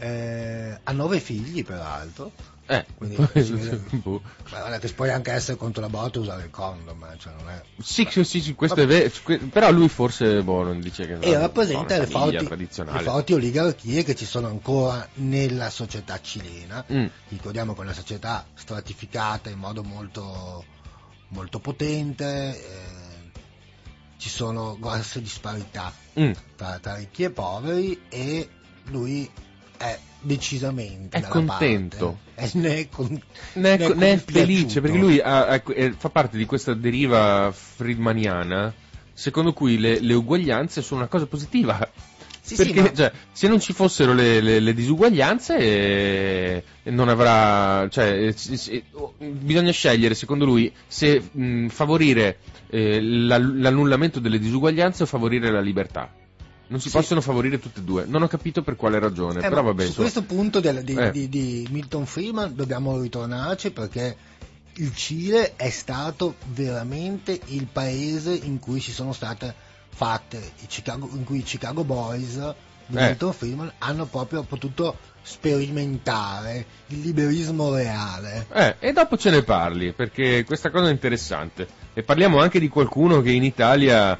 eh, ha nove figli, peraltro. Eh, Quindi vede- boh. Ma guarda che puoi anche essere contro l'aborto e usare il condom, cioè non è... sì, sì, sì, sì, questo è vero. Però lui forse boh, non dice che E rappresenta le forti, le forti oligarchie che ci sono ancora nella società cilena. Mm, Ricordiamo che è una società stratificata in modo molto, molto potente, eh, ci sono grosse disparità mm. tra, tra ricchi e poveri e lui è decisamente È contento. È, ne è, con- Ne è, ne è ne è felice perché lui ha- eh, fa parte di questa deriva friedmaniana secondo cui le, le uguaglianze sono una cosa positiva. Sì, sì, perché ma- cioè, se non ci fossero le, le- le disuguaglianze eh, non avrà cioè, eh, oh, bisogna scegliere secondo lui se mh, favorire eh, la- l'annullamento delle disuguaglianze o favorire la libertà non si Sì. possono favorire tutte e due non ho capito per quale ragione Eh, però ma vabbè su questo punto del- di, Eh. di- di Milton Freeman dobbiamo ritornarci perché il Cile è stato veramente il paese in cui ci sono state fatte i Chicago, in cui i Chicago Boys di Eh. Milton Freeman hanno proprio potuto sperimentare il liberismo reale. Eh, e dopo ce ne parli, perché questa cosa è interessante. E parliamo anche di qualcuno che in Italia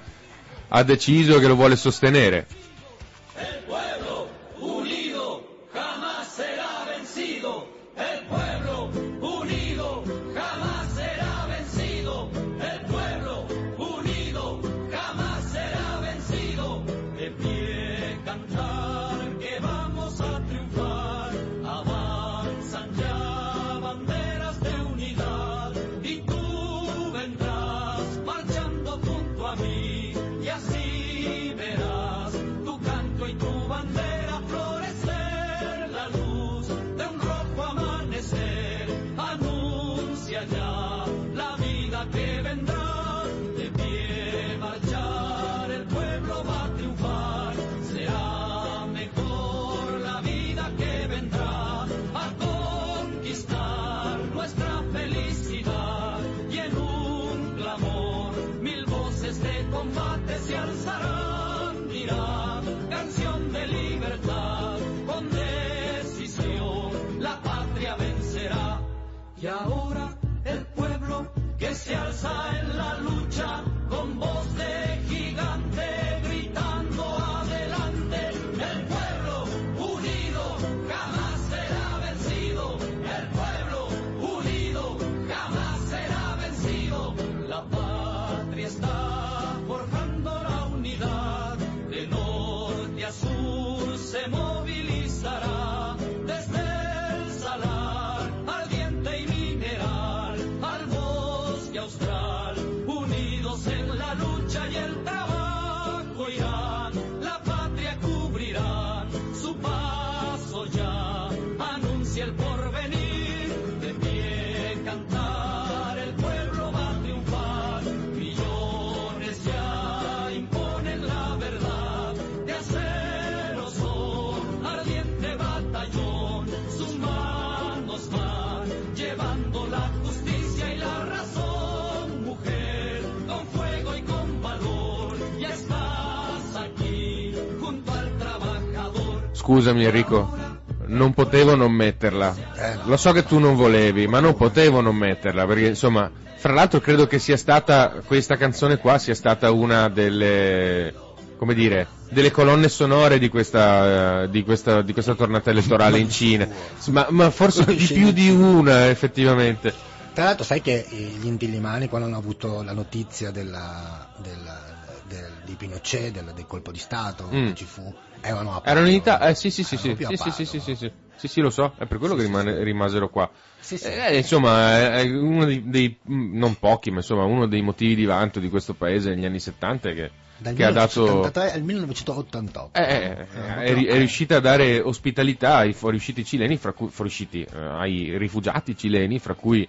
ha deciso che lo vuole sostenere. Scusami Enrico, non potevo non metterla. Lo so che tu non volevi, ma non potevo non metterla, perché insomma, fra l'altro credo che sia stata, questa canzone qua sia stata una delle, come dire, delle colonne sonore di questa, eh, di questa, di questa tornata elettorale in Cina. Ma, ma forse di più di una, effettivamente. Tra l'altro sai che gli intillimani quando hanno avuto la notizia della, della- del- di Pinochet, del, del colpo di Stato Mm. che ci fu, erano a Erano in. Italia, eh sì sì sì sì, sì, sì, sì, sì, sì, sì, sì, lo so, è per quello che rimane- rimasero qua. Eh, insomma, è uno dei, dei- mm, non pochi, ma insomma, uno dei motivi di vanto di questo paese negli anni 70 che, Dal che ha dato... 1973 al 1988. Eh, eh, Erano è, è riuscita a dare ospitalità ai fuoriusciti cileni, fra cui, fuoriusciti, eh, ai rifugiati cileni, fra cui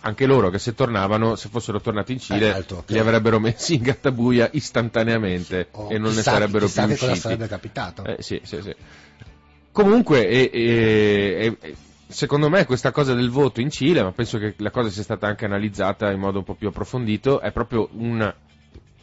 anche loro che se tornavano, se fossero tornati in Cile, Eh, altro che- li avrebbero messi in gattabuia istantaneamente O e non ne sarebbero chissà più che cosa usciti. sarebbe capitato. Eh, sì, sì, sì. Comunque, e- e- e- secondo me questa cosa del voto in Cile, ma penso che la cosa sia stata anche analizzata in modo un po' più approfondito, è proprio un,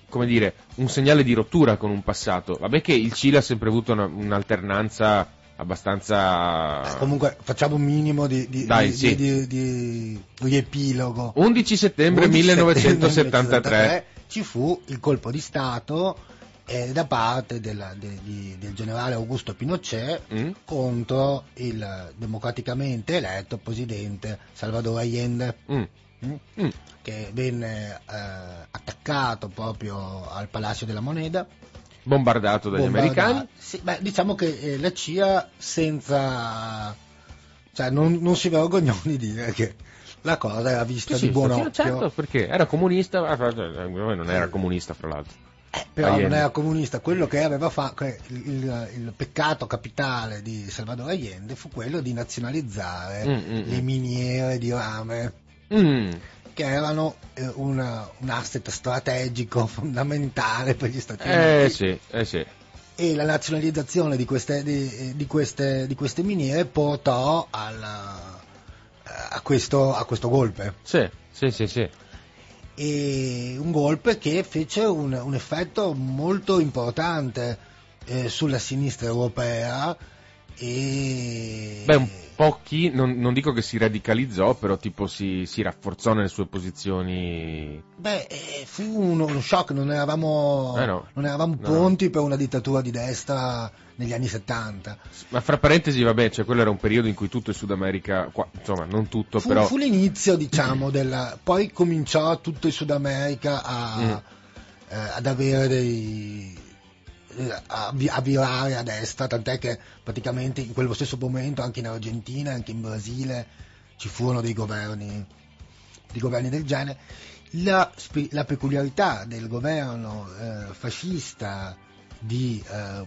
come dire, un segnale di rottura con un passato. Vabbè che il Cile ha sempre avuto una- un'alternanza abbastanza... Eh, comunque facciamo un minimo di, di, Dai, di, sì. di- riepilogo. 11 settembre 11 1973. ci fu il colpo di Stato eh, da parte della- de- di- del generale Augusto Pinochet Mm? contro il democraticamente eletto presidente Salvador Allende Mm. mm, Mm. che venne eh, attaccato proprio al Palacio della Moneda Bombardato dagli bombardato. americani. Sì, beh, diciamo che eh, la CIA senza cioè non, non si vergognò di dire che la cosa era vista Sì, di buon occhio certo, perché era comunista, non era comunista fra l'altro. Eh, però Allende. non era comunista, quello che aveva fatto, il, il- peccato capitale di Salvador Allende fu quello di nazionalizzare Mm, mm, le mm. miniere di rame, Mm. Che erano eh, una- un asset strategico fondamentale per gli Stati Eh Uniti. sì, eh sì. E la nazionalizzazione di queste, di, di queste, di queste miniere portò alla- a, questo, a questo golpe. Sì, sì, sì, sì. e un golpe che fece un, un effetto molto importante eh, sulla sinistra europea e Beh, un po' chi, non, non dico che si radicalizzò, però tipo si, si rafforzò nelle sue posizioni. Beh, eh, fu uno, uno shock, non eravamo, Eh no. non eravamo No. pronti per una dittatura di destra negli anni 70. Ma fra parentesi, vabbè, cioè quello era un periodo in cui tutto il Sud America, qua- insomma, non tutto, Fu, però. fu l'inizio, diciamo, della... poi cominciò tutto il Sud America a, Mm. eh, ad avere dei... eh, A, vi- a virare a destra, tant'è che praticamente in quello stesso momento anche in Argentina, anche in Brasile ci furono dei governi, dei governi del genere. La, la peculiarità del governo eh, fascista di eh,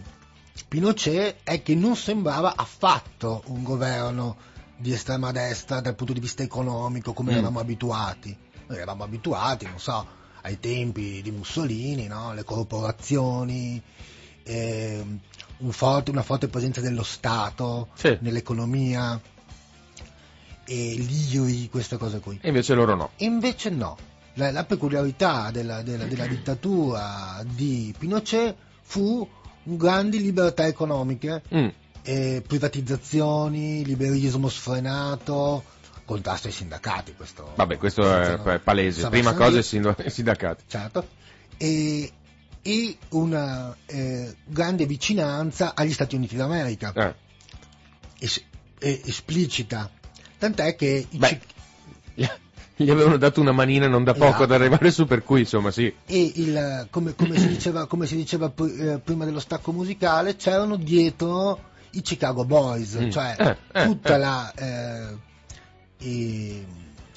Pinochet è che non sembrava affatto un governo di estrema destra dal punto di vista economico come Mm. eravamo abituati. Noi eravamo abituati, non so, ai tempi di Mussolini, no? le corporazioni, ehm, un forte- una forte presenza dello Stato Sì. nell'economia, e l'IRI, queste cose qui. E invece loro no. Invece no, la, la peculiarità della, della- della dittatura di Pinochet fu grandi libertà economiche, Mm. eh, privatizzazioni, liberismo sfrenato, contrasto ai sindacati. Questo, Vabbè, questo è, palese. Prima cosa i sindacati. Certo. E, e una eh, grande vicinanza agli Stati Uniti d'America, Eh. es- eh, esplicita. Tant'è che i Beh. cic- Gli avevano dato una manina non da poco Esatto. ad arrivare su, per cui insomma sì. e il, come, come si diceva, come si diceva eh, prima dello stacco musicale, c'erano dietro i Chicago Boys, Mm. cioè Eh, eh, tutta la, i-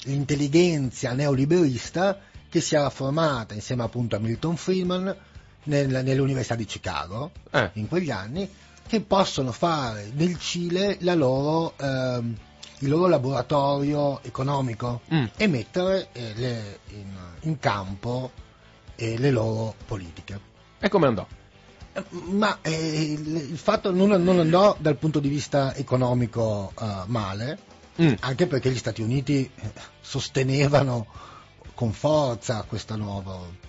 l'intelligenza neoliberista che si era formata insieme appunto a Milton Friedman nel- nell'Università di Chicago Eh. in quegli anni, che possono fare nel Cile loro, ehm, il loro laboratorio economico Mm. e mettere eh, le- in, in campo eh, le loro politiche. E come andò? Eh, Ma eh, il, fatto non, non andò dal punto di vista economico eh, male, Mm. anche perché gli Stati Uniti sostenevano con forza questo nuovo.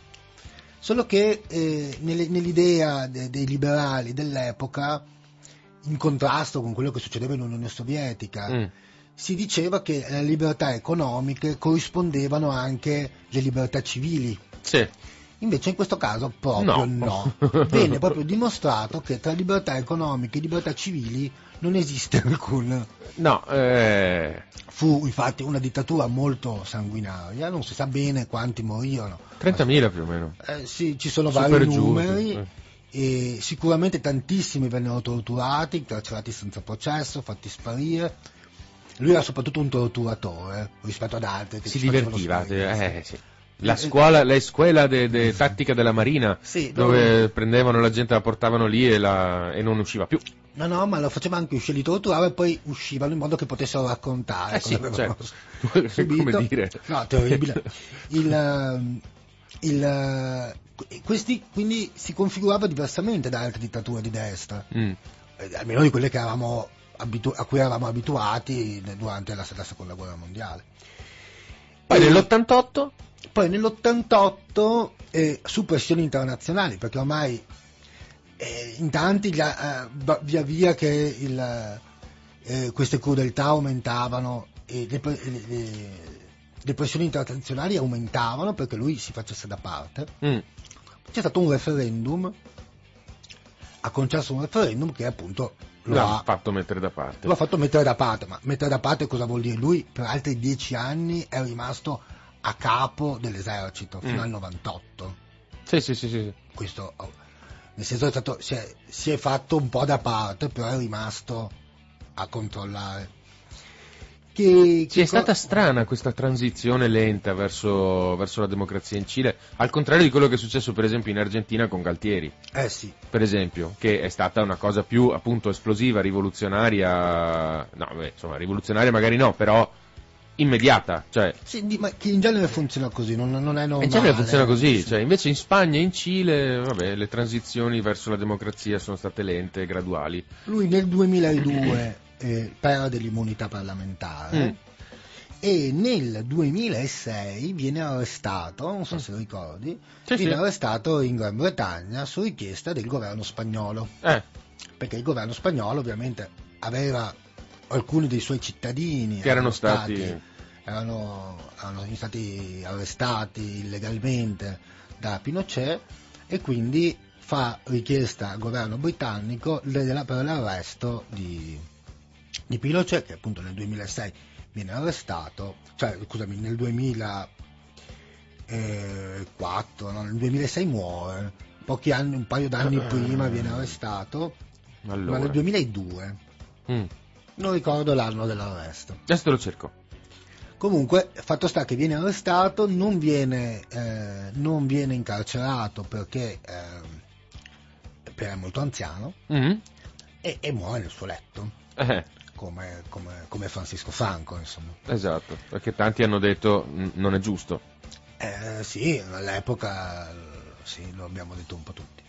Solo che eh, nell'idea de- dei liberali dell'epoca in contrasto con quello che succedeva in Unione Sovietica. Mm. Si diceva che le libertà economiche corrispondevano anche alle libertà civili. Sì. Invece in questo caso proprio No. no. Viene proprio dimostrato che tra libertà economiche e libertà civili non esiste alcun. No, eh, Fu infatti una dittatura molto sanguinaria, non si sa bene quanti morirono. 30.000 più o meno. Eh, sì, ci sono Super vari giusti, numeri eh. e sicuramente tantissimi vennero torturati, carcerati senza processo, fatti sparire. Lui era soprattutto un torturatore rispetto ad altri che Si divertiva. eh, sì. La scuola, la scuola de, de tattica della Marina, Sì, dove dove- prendevano la gente, la portavano lì e, la- e non usciva più. No, no, ma lo faceva anche uscire, li torturava e poi uscivano in modo che potessero raccontare Eh sì, certo. Come dire. No, terribile. Il, ehm, il, eh, questi quindi si configurava diversamente da altre dittature di destra, Mm. eh, almeno di quelle che eravamo abitu- a cui eravamo abituati durante la, la seconda guerra mondiale. Poi E- nell'88 poi nell'88 eh, su pressioni internazionali, perché ormai eh, in tanti eh, via via che il, eh, queste crudeltà aumentavano e le, le- le- le pressioni internazionali aumentavano perché lui si facesse da parte, Mm. c'è stato un referendum, ha concesso un referendum che appunto lo l'ha ha fatto mettere da parte. lo ha fatto mettere da parte, ma mettere da parte cosa vuol dire? Lui per altri dieci anni è rimasto a capo dell'esercito fino Mm. al 98. Sì, sì, sì, sì. Questo, oh, nel senso è stato, si, è, si è fatto un po' da parte, però è rimasto a controllare. Che, Sì, che è co- stata strana questa transizione lenta verso, verso la democrazia in Cile, al contrario di quello che è successo per esempio in Argentina con Galtieri, Eh sì, per esempio, che è stata una cosa più appunto esplosiva, rivoluzionaria, no, beh, insomma, rivoluzionaria magari no, però immediata, cioè sì, ma che in genere funziona così, non, non è normale. in genere funziona così, Sì. cioè, invece in Spagna e in Cile, vabbè, le transizioni verso la democrazia sono state lente e graduali. Lui nel 2002 eh, perde l'immunità parlamentare Mm. e nel 2006 viene arrestato, non so se lo ricordi, Sì, viene sì. arrestato in Gran Bretagna su richiesta del governo spagnolo, Eh, perché il governo spagnolo ovviamente aveva alcuni dei suoi cittadini Che erano stati- erano, erano stati arrestati illegalmente da Pinochet e quindi fa richiesta al governo britannico per l'arresto di, di Pinochet che appunto nel 2006 viene arrestato, cioè scusami nel 2004, no, nel 2006 muore, pochi anni, un paio d'anni prima viene arrestato, ma allora. nel 2002, Mm. Non ricordo l'anno dell'arresto. Adesso te lo cerco. Comunque, fatto sta che viene arrestato, non viene, eh, non viene incarcerato perché, eh, perché è molto anziano Mm. e, e muore nel suo letto, Eh, come, come- come Francisco Franco, insomma. esatto, perché tanti hanno detto "Mm, non è giusto. Eh, sì, all'epoca sì, lo abbiamo detto un po' tutti.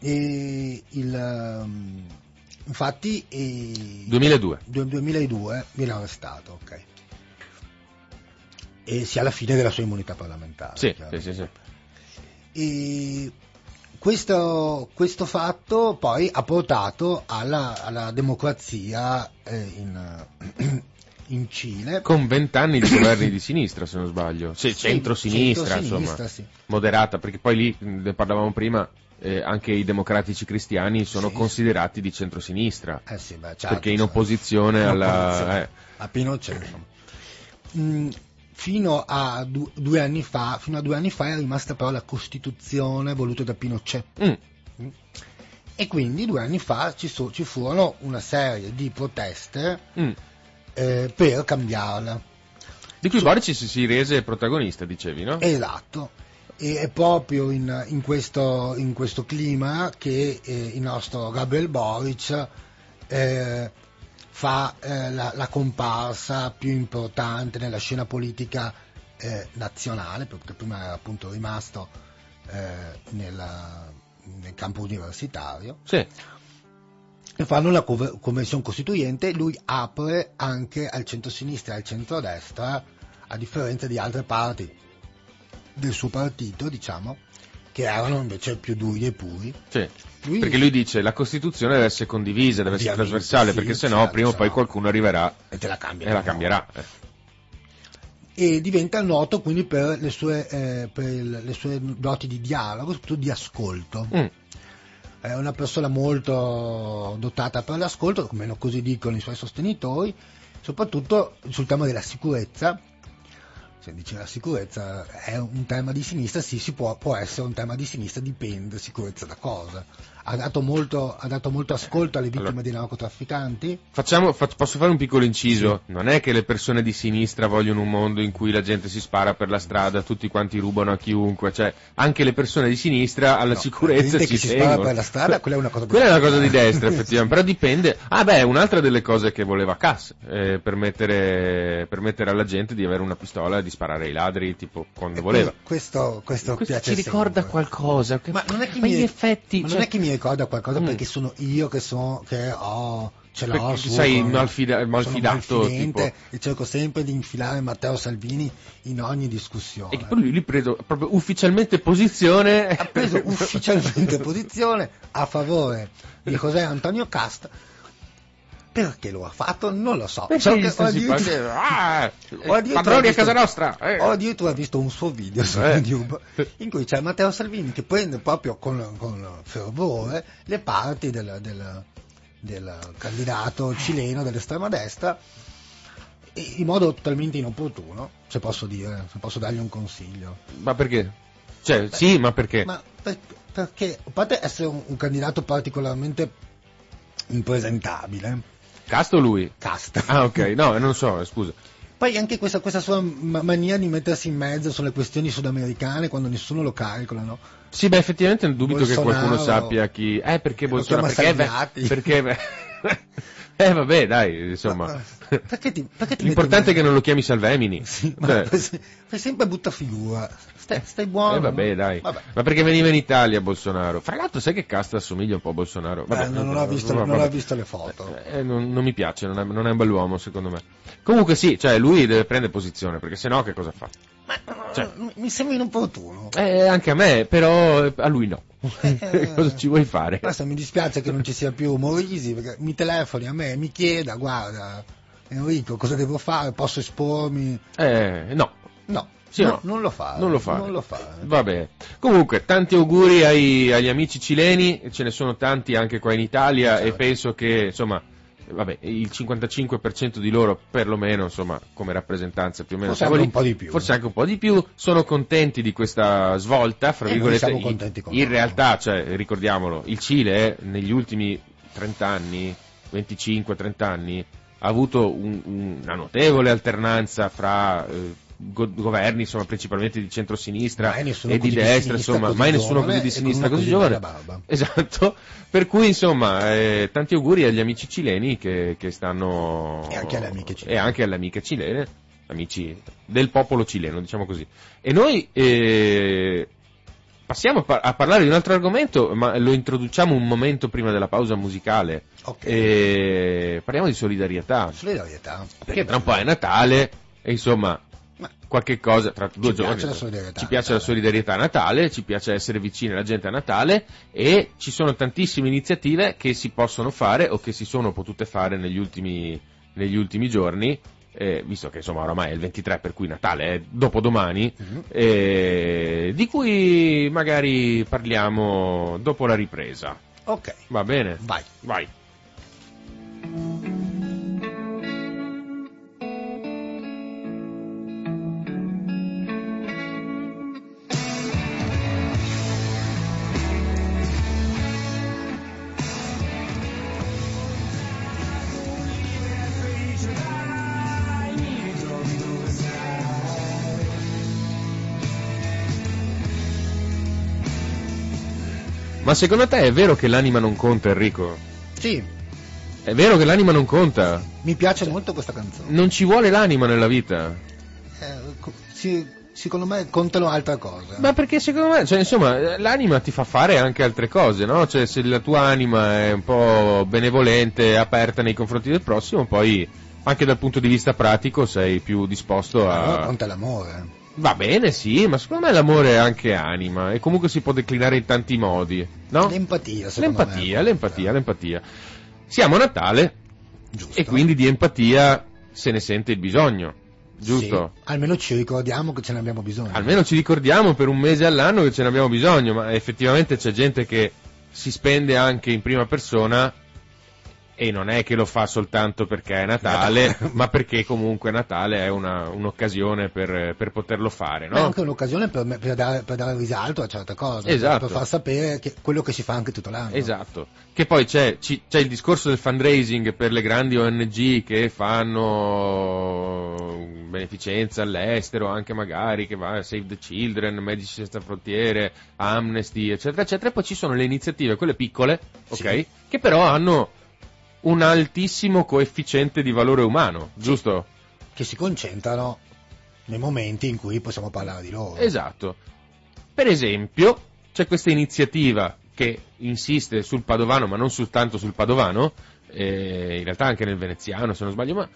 E il, ehm, infatti, eh, 2002. du- 2002 viene arrestato, ok. E sia alla fine della sua immunità parlamentare. Sì, sì, sì, sì. E questo, questo fatto poi ha portato alla, alla democrazia eh, in, in Cile. Con vent'anni di governi di sinistra, se non sbaglio. Sì, Sì, centro-sinistra, centro-sinistra, insomma. sì. Moderata, perché poi lì, ne parlavamo prima, eh, anche i democratici cristiani sono Sì. considerati di centro-sinistra. Eh sì, beh, certo, perché in cioè, opposizione in alla... eh, a Pinochet. Mm, fino a du- due anni fa, fino a due anni fa è rimasta però la Costituzione voluta da Pinochet. mm, E quindi due anni fa ci, so- ci furono una serie di proteste mm. eh, per cambiarla. Di cui Boric si, si rese protagonista, dicevi, no? Esatto. E è proprio in, in questo, in questo clima che eh, il nostro Gabriel Boric eh, fa eh, la, la comparsa più importante nella scena politica eh, nazionale, perché prima era appunto rimasto eh, nella- nel campo universitario, Sì. e fanno la convenzione costituente, lui apre anche al centro-sinistra e al centro-destra, a differenza di altre parti del suo partito, diciamo, che erano invece più duri e puri. Sì. Lui- Perché lui dice la Costituzione deve essere condivisa, deve essere trasversale, sì, perché sennò certo, prima o poi sennò- qualcuno arriverà E te la cambia. e la cambierà. Eh. E diventa noto quindi per le sue, eh, per le sue doti di dialogo, soprattutto di ascolto. Mm. È una persona molto dotata per l'ascolto, almeno così dicono i suoi sostenitori, soprattutto sul tema della sicurezza. Se dice la sicurezza è un tema di sinistra, sì, può, può essere un tema di sinistra, dipende sicurezza da cosa. Ha dato molto, ha dato molto ascolto alle vittime Allora- dei narcotrafficanti. Facciamo, fac- posso fare un piccolo inciso? Non è che le persone di sinistra vogliono un mondo in cui la gente si spara per la strada, tutti quanti rubano a chiunque, cioè anche le persone di sinistra alla No, sicurezza ci che si tengono. spara per la strada, quella è una cosa Quella è una cosa di destra, effettivamente, però dipende. Ah beh, un'altra delle cose che voleva Cass, eh, permettere, permettere alla gente di avere una pistola e di sparare ai ladri, tipo, quando voleva. Questo, questo, Questo piace ci ricorda sempre. qualcosa. che- Ma non è che ma mi, gli effetti... ma cioè- non è che mi ricorda qualcosa Mm. perché sono io che sono che ho ce l'ho Perché su, sei con- malfida- sono malfidato, tipo. e cerco sempre di infilare Matteo Salvini in ogni discussione. E poi lui, lui preso proprio ufficialmente posizione. ha preso ufficialmente posizione a favore di José Antonio Cast. Perché lo ha fatto? Non lo so. So che ho addirittura- Ah, ho addirittura a visto- casa nostra. eh. Ho addirittura visto un suo video su Eh. YouTube in cui c'è Matteo Salvini che prende proprio con, con fervore le parti del, del- del candidato cileno dell'estrema destra in modo totalmente inopportuno, se posso dire, se posso dargli un consiglio. Ma perché? Cioè, sì, ma perché? Ma per- perché, a parte essere un, un candidato particolarmente impresentabile, Casto lui? casta. Ah, ok, no, non so, scusa. Poi anche questa, questa sua ma- mania di mettersi in mezzo sulle questioni sudamericane quando nessuno lo calcola, no? Sì, beh, effettivamente dubito che Bolsonaro- qualcuno sappia chi. Eh, perché Bolsonaro? Perché, perché Eh, vabbè, dai, insomma. Ma- ma perché ti- perché ti L'importante è che non lo chiami Salvemini. Sì, ma Cioè, fai, se- fai sempre butta figura. Stai, stai buono. eh, vabbè, dai. Vabbè. Ma perché veniva in Italia Bolsonaro? Fra l'altro, sai che casta assomiglia un po' a Bolsonaro? Vabbè, Eh, non, non ho visto, vabbè. non ho visto le foto. Eh, non, non mi piace, non è, non è un bell'uomo secondo me. Comunque sì, cioè lui deve prendere posizione, perché sennò che cosa fa? Ma Cioè- mi- sembra inopportuno. Eh, anche a me, però eh, a lui no. Eh, cosa ci vuoi fare? Basta, mi dispiace che non ci sia più Morisi, perché mi telefoni a me, mi chieda, guarda, Enrico, cosa devo fare? Posso espormi? Eh, no. No, Sì, no, no. non lo fare. Non lo fare. Non lo fare. Vabbè. Comunque, tanti auguri ai- agli amici cileni, ce ne sono tanti anche qua in Italia Certo. e penso che, insomma, vabbè, il 55% di loro, perlomeno, insomma, come rappresentanza più o meno, Forse anche lì. un po' di più. Forse anche un po' di più, sono contenti di questa svolta, fra E noi virgolette. In- in realtà, cioè, ricordiamolo, il Cile eh, negli ultimi 30 anni, 25-30 anni, ha avuto un- un- una notevole alternanza fra eh, go- governi, insomma, principalmente di centrosinistra e di così di destra, sinistra insomma, mai nessuno giovane così di sinistra così così giovane. Esatto, per cui insomma, eh, tanti auguri agli amici cileni che, che stanno... E anche alle amiche cilene. E anche alle amiche cilene, amici del popolo cileno, diciamo così. E noi eh, passiamo a, par- a parlare di un altro argomento, ma lo introduciamo un momento prima della pausa musicale. Ok. E parliamo di solidarietà, Solidarietà. perché tra un po' è Natale e insomma Ma qualche cosa tra due Ci giorni. piace Ci piace la solidarietà a Natale, ci piace essere vicini alla gente a Natale e ci sono tantissime iniziative che si possono fare o che si sono potute fare negli ultimi, negli ultimi giorni. eh, visto che insomma oramai è il 23 per cui Natale è dopodomani Mhm. eh, di cui magari parliamo dopo la ripresa Ok, va bene? vai. vai ma secondo te è vero che l'anima non conta Enrico? Sì, È vero che l'anima non conta? mi piace molto questa canzone. Non ci vuole l'anima nella vita? Eh, sì, secondo me contano altre cose. Ma perché secondo me, cioè, insomma, l'anima ti fa fare anche altre cose, no? Cioè, se la tua anima è un po' benevolente, aperta nei confronti del prossimo, poi anche dal punto di vista pratico sei più disposto Allora a... conta l'amore. Va bene, sì, ma secondo me l'amore è anche anima e comunque si può declinare in tanti modi, no? L'empatia, secondo L'empatia, me. l'empatia, l'empatia. Siamo a Natale Giusto. e quindi di empatia se ne sente il bisogno, giusto? Sì, almeno ci ricordiamo che ce ne abbiamo bisogno. Almeno ci ricordiamo per un mese all'anno che ce ne abbiamo bisogno, ma effettivamente c'è gente che si spende anche in prima persona e non è che lo fa soltanto perché è Natale, ma perché comunque Natale è una- un'occasione per, per poterlo fare, Ma è no? anche un'occasione per, per dare, per dare risalto a certe cose, Esatto. per far sapere che quello che si fa anche tutto l'anno. Esatto, che poi c'è, ci- c'è il discorso del fundraising per le grandi ONG che fanno beneficenza all'estero, anche magari che va a Save the Children, Medici Senza Frontiere, Amnesty, eccetera, eccetera. E poi ci sono le iniziative, quelle piccole, ok, Sì. che però hanno un altissimo coefficiente di valore umano, giusto? Che si concentrano nei momenti in cui possiamo parlare di loro. Esatto. Per esempio, c'è questa iniziativa che insiste sul padovano, ma non soltanto sul padovano, eh, in realtà anche nel veneziano, se non sbaglio, ma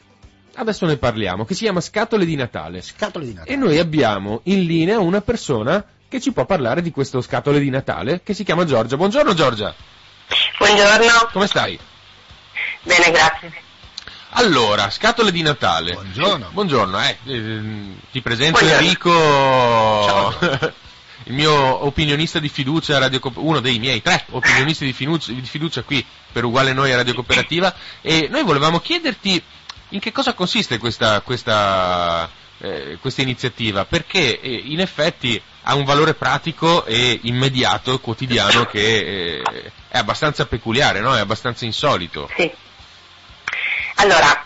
adesso ne parliamo, che si chiama Scatole di Natale. Scatole di Natale. E noi abbiamo in linea una persona che ci può parlare di questo Scatole di Natale, che si chiama Giorgia. Buongiorno Giorgia, Buongiorno, come stai? Bene grazie. Allora, Scatole di Natale. Buongiorno. Buongiorno, eh, ehm, ti presento Buongiorno. Enrico, il mio opinionista di fiducia a Radio Coop- uno dei miei tre opinionisti di fiducia, di fiducia qui per Uguale Noi a Radio Cooperativa e noi volevamo chiederti in che cosa consiste questa, questa, eh, questa iniziativa, perché eh, in effetti ha un valore pratico e immediato, quotidiano, che eh, è abbastanza peculiare, no? è abbastanza insolito. Sì. Allora,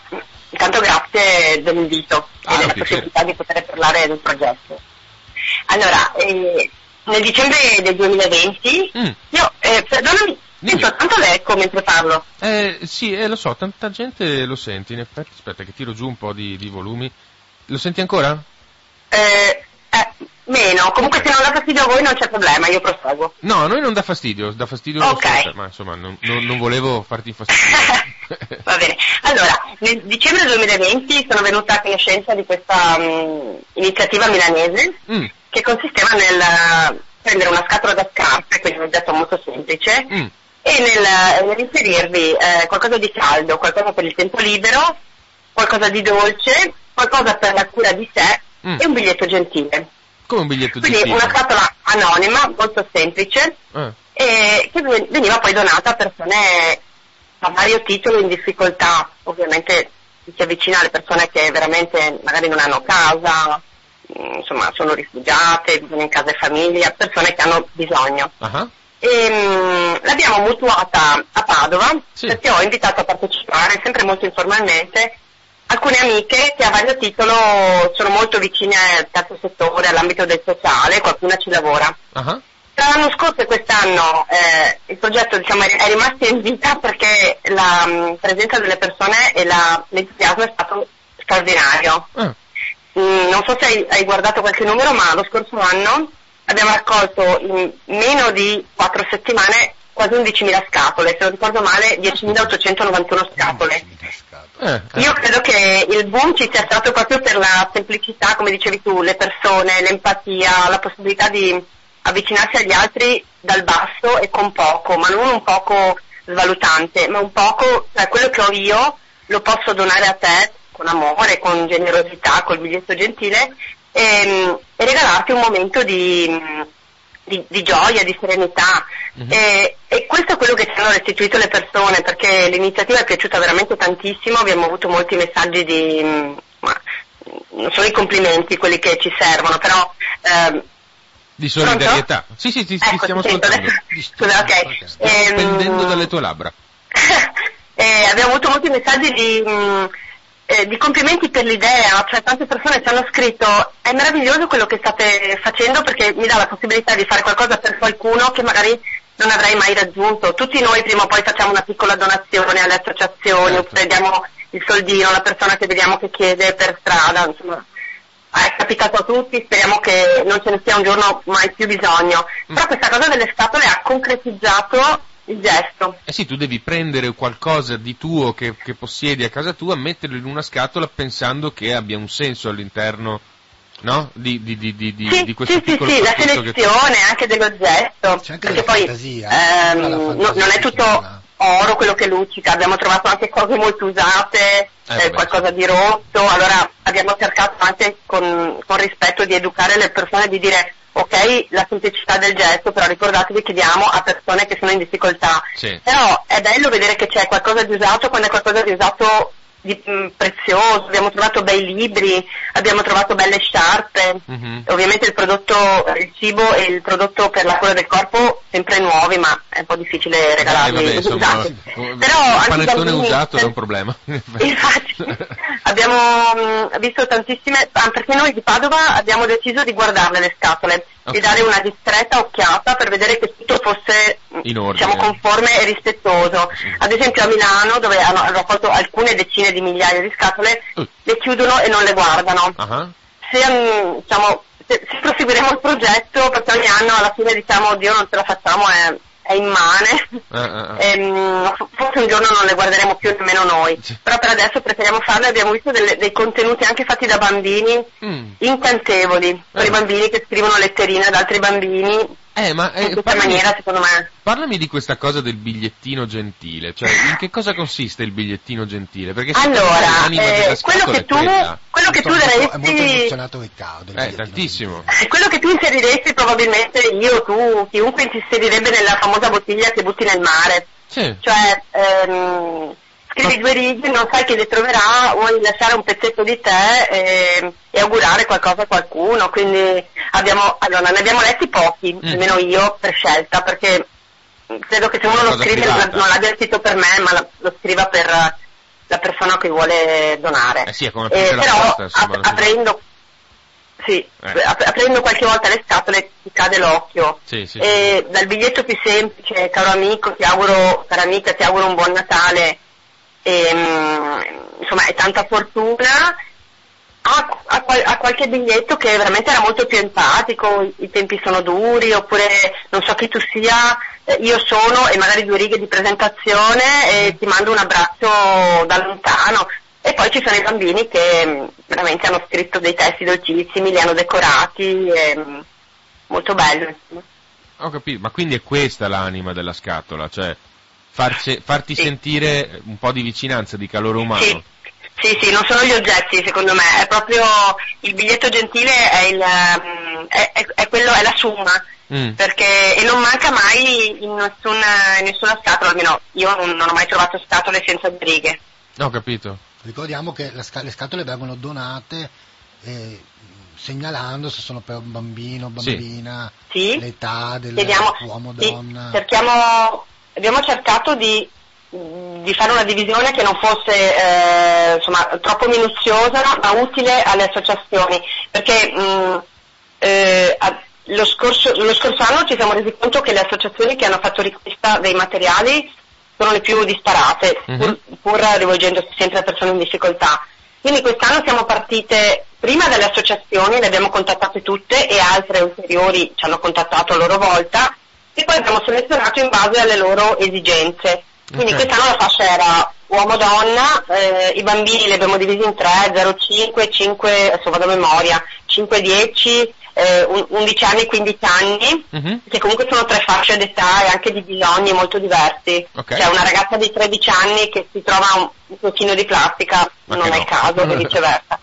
intanto grazie dell'invito Ah, e della possibilità di poter parlare del progetto. Allora, eh, nel dicembre del 2020, Mm. io, eh, perdonami, sento tanto l'eco mentre parlo. Eh, sì, eh, lo so, tanta gente lo sente, in effetti, aspetta che tiro giù un po' di, di volumi. Lo senti ancora? Eh, eh, meno, comunque se non dà fastidio a voi non c'è problema, io proseguo. No, a noi non dà fastidio, dà fastidio Ok. sempre, ma insomma non, non- non volevo farti infastidire. Va bene. Allora, nel dicembre 2020 sono venuta a conoscenza di questa mm, iniziativa milanese Mm, che consisteva nel eh, prendere una scatola da scarpe, quindi un oggetto molto semplice, mm, e nel, nell'inserirvi eh, qualcosa di caldo, qualcosa per il tempo libero, qualcosa di dolce, qualcosa per la cura di sé Mm. e un biglietto gentile. Come un biglietto Quindi gentile. una scatola anonima, molto semplice, Eh, e che ven- veniva poi donata a persone a vario titolo in difficoltà, ovviamente si avvicina alle persone che veramente magari non hanno casa, mm, insomma sono rifugiate, vivono in casa e famiglia, persone che hanno bisogno. ah, E, mm, l'abbiamo mutuata a Padova Sì. perché ho invitato a partecipare, sempre molto informalmente, alcune amiche che a vario titolo sono molto vicine al terzo settore, all'ambito del sociale, qualcuna ci lavora. ah, Tra l'anno scorso e quest'anno eh, il progetto diciamo, è, rimasto in vita perché la mh, presenza delle persone e la- l'entusiasmo è stato straordinario. ah, Mm, non so se hai, hai guardato qualche numero, ma lo scorso anno abbiamo raccolto in meno di 4 settimane quasi 11.000 scatole, se non ricordo male 10.891 scatole. Eh, eh. Io credo che il boom ci sia stato proprio per la semplicità, come dicevi tu, le persone, l'empatia, la possibilità di avvicinarsi agli altri dal basso e con poco, ma non un poco svalutante, ma un poco, cioè quello che ho io lo posso donare a te con amore, con generosità, col biglietto gentile e, e regalarti un momento di, di- di gioia, di serenità. Mhm. E, e questo è quello che ci hanno restituito le persone, perché l'iniziativa è piaciuta veramente tantissimo, abbiamo avuto molti messaggi di, mm, ma, mm, non sono i complimenti quelli che ci servono, però ehm, Di solidarietà. Sì, sì, sì, sì, ecco, stiamo ti sento ascoltando. Scusa, ok. Stiamo Ehm, dalle tue labbra. eh, abbiamo avuto molti messaggi di, mh, eh, di complimenti per l'idea, cioè tante persone ci hanno scritto è meraviglioso quello che state facendo perché mi dà la possibilità di fare qualcosa per qualcuno che magari non avrei mai raggiunto. Tutti noi prima o poi facciamo una piccola donazione alle associazioni, Certo. oppure diamo il soldino alla persona che vediamo che chiede per strada, insomma. È capitato a tutti, speriamo che non ce ne sia un giorno mai più bisogno. Mm. Però questa cosa delle scatole ha concretizzato il gesto. Eh sì, tu devi prendere qualcosa di tuo che, che possiedi a casa tua, metterlo in una scatola pensando che abbia un senso all'interno no? Di, di, di, di, di- Sì, di questo sì, piccolo sì, la selezione anche dell'oggetto, C'è anche perché poi fantasia, ehm, no- fantasia non è tutto funziona. oro quello che luccica, abbiamo trovato anche cose molto usate, Eh, eh, qualcosa di rotto, allora abbiamo cercato anche con, con rispetto di educare le persone di dire ok la semplicità del gesto, però ricordatevi che diamo a persone che sono in difficoltà. Sì. Però è bello vedere che c'è qualcosa di usato quando è qualcosa di usato di mh, prezioso, abbiamo trovato bei libri, abbiamo trovato belle sciarpe, Mhm. ovviamente il prodotto, il cibo e il prodotto per la cura del corpo sempre nuovi, ma è un po' difficile Eh, regalarli vabbè, insomma, usati. un Però anche i panettone bambini- usato è un problema. Infatti, abbiamo mh, visto tantissime, ah, perché noi di Padova abbiamo deciso di guardarle le scatole, Ok. di dare una discreta occhiata per vedere che tutto fosse ordine. diciamo, conforme e rispettoso. Ad esempio a Milano, dove hanno, raccolto alcune decine di migliaia di scatole, Uh. le chiudono e non le guardano. Ah, Se, diciamo, se, se proseguiremo il progetto, perché ogni anno alla fine diciamo, oddio non ce la facciamo, è, è immane. ah, ah, ah. Ehm, f- forse un giorno non le guarderemo più nemmeno noi, però per adesso preferiamo farle, abbiamo visto delle- dei contenuti anche fatti da bambini Mm. incantevoli, per Eh. i bambini che scrivono letterine ad altri bambini, Eh, ma eh, in questa parlami, maniera secondo me. parlami di questa cosa del bigliettino gentile, cioè in che cosa consiste il bigliettino gentile? Perché Allora, eh, quello che tu, quella. quello che tu È molto- È molto daresti, emozionato Riccardo. Eh, tantissimo. quello che tu inseriresti probabilmente io, tu, chiunque inserirebbe nella famosa bottiglia che butti nel mare. Sì. Cioè, ehm, scrivi due righe, non sai chi le troverà, vuoi lasciare un pezzetto di te e, e augurare qualcosa a qualcuno. Quindi abbiamo, allora, ne abbiamo letti pochi, Mm. almeno io, per scelta, perché credo che se uno lo scrive privata. non, l'abbia scritto per me, ma la- lo scriva per la persona che vuole donare. Eh sì, è come Eh, però insomma, ap- si- aprendo, sì, Eh. ap- aprendo qualche volta le scatole ti cade l'occhio. Sì, sì, E dal biglietto più semplice, caro amico, ti auguro, cara amica, ti auguro un buon Natale, e, mm, insomma, e tanta fortuna. A, a qual- a qualche biglietto che veramente era molto più empatico, i, tempi sono duri, oppure non so chi tu sia, eh, io sono, e magari due righe di presentazione e ti mando un abbraccio da lontano. E poi ci sono i bambini che mm, veramente hanno scritto dei testi dolcissimi, li hanno decorati, e, mm, molto bello. Ho capito, ma quindi è questa l'anima della scatola, cioè farci- farti Sì. sentire un po' di vicinanza, di calore umano. Sì. Sì, sì, non sono gli oggetti secondo me, è proprio il biglietto gentile è, il, è, è- è quello, è la summa, Mm. perché e non manca mai in nessuna, in nessuna scatola, almeno io non, non ho mai trovato scatole senza due righe. Ho capito. Ricordiamo che la le scatole vengono donate eh, segnalando se sono per un bambino, bambina, Sì? l'età dell'uomo, sì, donna. cerchiamo, abbiamo cercato di, di fare una divisione che non fosse eh, insomma, troppo minuziosa ma utile alle associazioni, perché mh, eh, a- lo, scorso, lo scorso anno ci siamo resi conto che le associazioni che hanno fatto richiesta dei materiali sono le più disparate, Mhm. pur, pur rivolgendosi sempre a persone in difficoltà. Quindi quest'anno siamo partite prima dalle associazioni, le abbiamo contattate tutte e altre ulteriori ci hanno contattato a loro volta e poi abbiamo selezionato in base alle loro esigenze. Quindi Ok. quest'anno la fascia era uomo-donna, eh, i bambini li abbiamo divisi in tre, 0,5, 5, adesso vado a memoria, 5, 10, eh, un- 11 anni, 15 anni, Mhm. che comunque sono tre fasce d'età e anche di bisogni molto diversi. Ok. C'è una ragazza di 13 anni che si trova un, pochino di plastica, Ma non è no. il caso, e viceversa.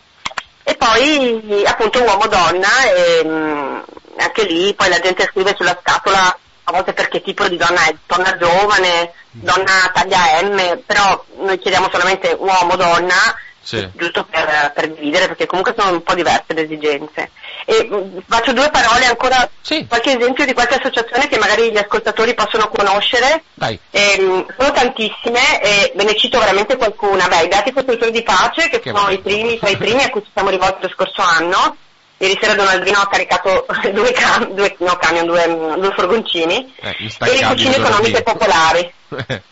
E poi appunto uomo-donna, e, mh, anche lì poi la gente scrive sulla scatola a volte perché tipo di donna è, donna giovane, donna taglia M, però noi chiediamo solamente uomo-donna, Sì. giusto per, per dividere, perché comunque sono un po' diverse le esigenze. E mh, faccio due parole ancora, Sì. qualche esempio di qualche associazione che magari gli ascoltatori possono conoscere. Dai. Ehm, sono tantissime e ve ne cito veramente qualcuna. Beh, i Beati Costruttori di Pace, che, Che sono bello. i primi, tra i primi a cui ci siamo rivolti lo scorso anno. Ieri sera Donaldino ha caricato due, cam- due, no, camion, due, due furgoncini. Eh, e le cucine economiche popolari.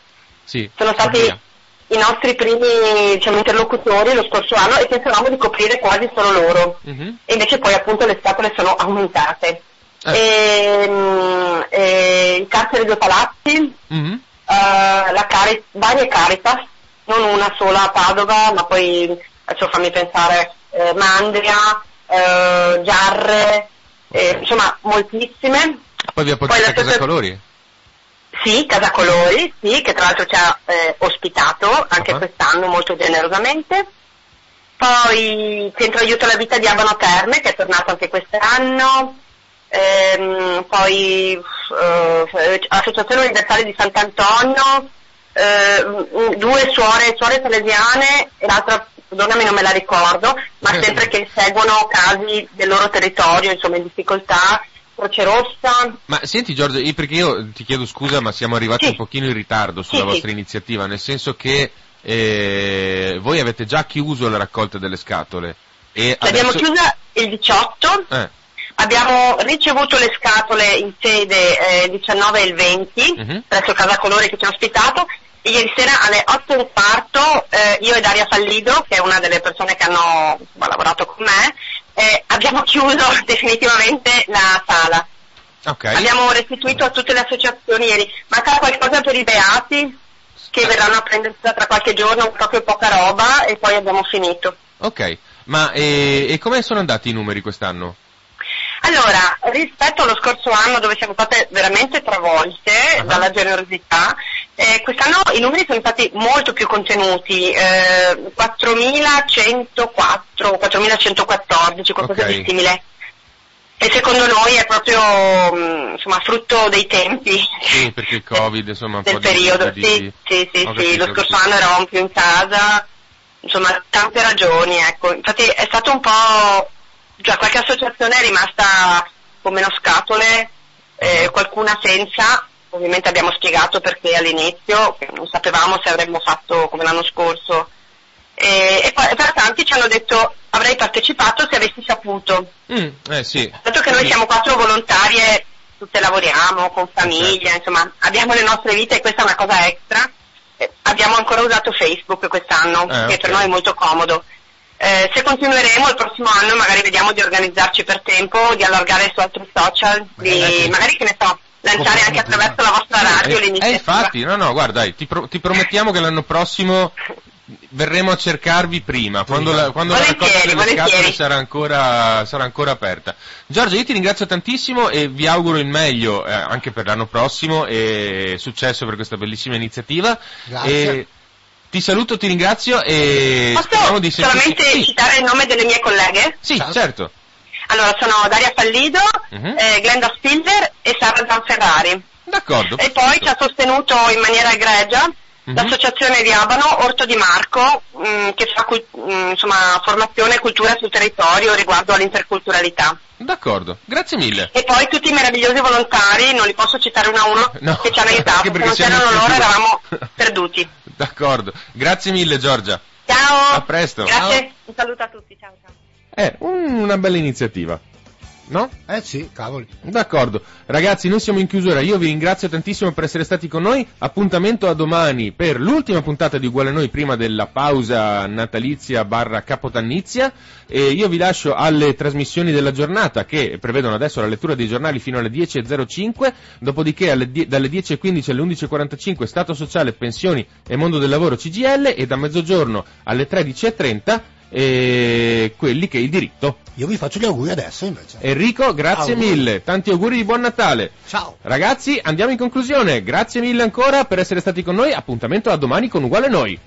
sì. Sono stati via. i nostri primi diciamo, interlocutori lo scorso anno e pensavamo di coprire quasi solo loro. Mhm. E invece poi appunto le scatole sono aumentate. Eh. Ehm, eh, I carceri due palazzi, Mhm. eh, la Cari- varie Caritas, non una sola a Padova, ma poi adesso fammi pensare, eh, Mandria, eh, Giarre, eh, insomma moltissime. Poi vi appoggiate la a casa colori? Sì, Casa Colori, sì, che tra l'altro ci ha eh, ospitato anche Ah. quest'anno molto generosamente. Poi Centro Aiuto alla Vita di Abano Terme, che è tornato anche quest'anno. Ehm, poi eh, Associazione Universale di Sant'Antonio, eh, due suore, suore salesiane e l'altra, perdonami non me la ricordo, ma sempre che seguono casi del loro territorio, insomma in difficoltà, Croce Rossa. Ma senti Giorgio, io- perché io ti chiedo scusa ma siamo arrivati Sì. un pochino in ritardo sulla Sì, vostra sì. iniziativa, nel senso che eh, voi avete già chiuso la raccolta delle scatole. E L'abbiamo adesso- chiusa il 18, Eh, abbiamo ricevuto le scatole in sede eh, 19 e il 20 Mhm. presso Casa Colore che ci ha ospitato ieri sera alle 8 e un quarto eh, io e Daria Fallido, che è una delle persone che hanno lavorato con me, eh, abbiamo chiuso definitivamente la sala. ok. Abbiamo restituito a tutte le associazioni ieri. Manca qualcosa per i beati che verranno a prendersi tra qualche giorno, proprio poca roba e poi abbiamo finito. Ok, ma e, e come sono andati i numeri quest'anno? Allora, rispetto allo scorso anno dove siamo state veramente travolte Ah. dalla generosità, eh, quest'anno i numeri sono stati molto più contenuti, eh, 4.104, 4.114, qualcosa Ok. di simile. E secondo noi è proprio mh, insomma, frutto dei tempi Sì, perché il Covid, insomma, un del po' periodo. di- Sì, sì, sì, Ho sì, capito, lo scorso capito. anno eravamo più in casa, insomma tante ragioni, ecco. Infatti è stato un po', già qualche associazione è rimasta con meno scatole, eh, qualcuna senza, ovviamente abbiamo spiegato perché all'inizio, non sapevamo se avremmo fatto come l'anno scorso. E, e poi per tanti ci hanno detto avrei partecipato se avessi saputo. Mm, eh sì. Dato che noi siamo quattro volontarie, tutte lavoriamo con famiglia, insomma, abbiamo le nostre vite e questa è una cosa extra. Eh, abbiamo ancora usato Facebook quest'anno, Eh, che ok. per noi è molto comodo. Eh, se continueremo il prossimo anno magari vediamo di organizzarci per tempo, di allargare su altri social, di, Magari- magari che ne so, lanciare anche attraverso la vostra radio Eh, eh, l'iniziativa. infatti, no, no, guarda, dai, ti, pro- ti promettiamo che l'anno prossimo verremo a cercarvi prima, quando la, quando la raccolta delle scatole sarà ancora, sarà ancora aperta. Giorgio, io ti ringrazio tantissimo e vi auguro il meglio eh, anche per l'anno prossimo e successo per questa bellissima iniziativa. Grazie. E ti saluto, ti ringrazio e Posso speriamo di sentirci. solamente Sì, citare il nome delle mie colleghe? sì, Certo. certo. Allora, sono Daria Fallido, Mhm. eh, Glenda Spiller e Sara Zanferrari. D'accordo. E poi ci perfetto. ha sostenuto in maniera egregia Mhm. l'associazione di Abano Orto di Marco, mh, che fa cul- mh, insomma, formazione e cultura sul territorio riguardo all'interculturalità. D'accordo, grazie mille. E poi tutti i meravigliosi volontari, non li posso citare uno a uno, No, che ci hanno aiutato, anche se perché non c'erano loro eravamo perduti. D'accordo, grazie mille Giorgia. Ciao! A presto. Grazie, un saluto a tutti, ciao ciao. Eh, un- una bella iniziativa. No? Eh sì, cavoli. D'accordo. Ragazzi, noi siamo in chiusura. Io vi ringrazio tantissimo per essere stati con noi. Appuntamento a domani per l'ultima puntata di Uguale a Noi prima della pausa natalizia barra capotannizia. E io vi lascio alle trasmissioni della giornata che prevedono adesso la lettura dei giornali fino alle 10.05. Dopodiché alle die- dalle 10.15 alle 11.45 Stato sociale, pensioni e mondo del lavoro CGL. E da mezzogiorno alle 13.30 e quelli che il diritto. Io vi faccio gli auguri adesso invece. Enrico, grazie Auguri. mille. Tanti auguri di buon Natale. Ciao. Ragazzi, andiamo in conclusione. Grazie mille ancora per essere stati con noi. Appuntamento a domani con Uguale Noi.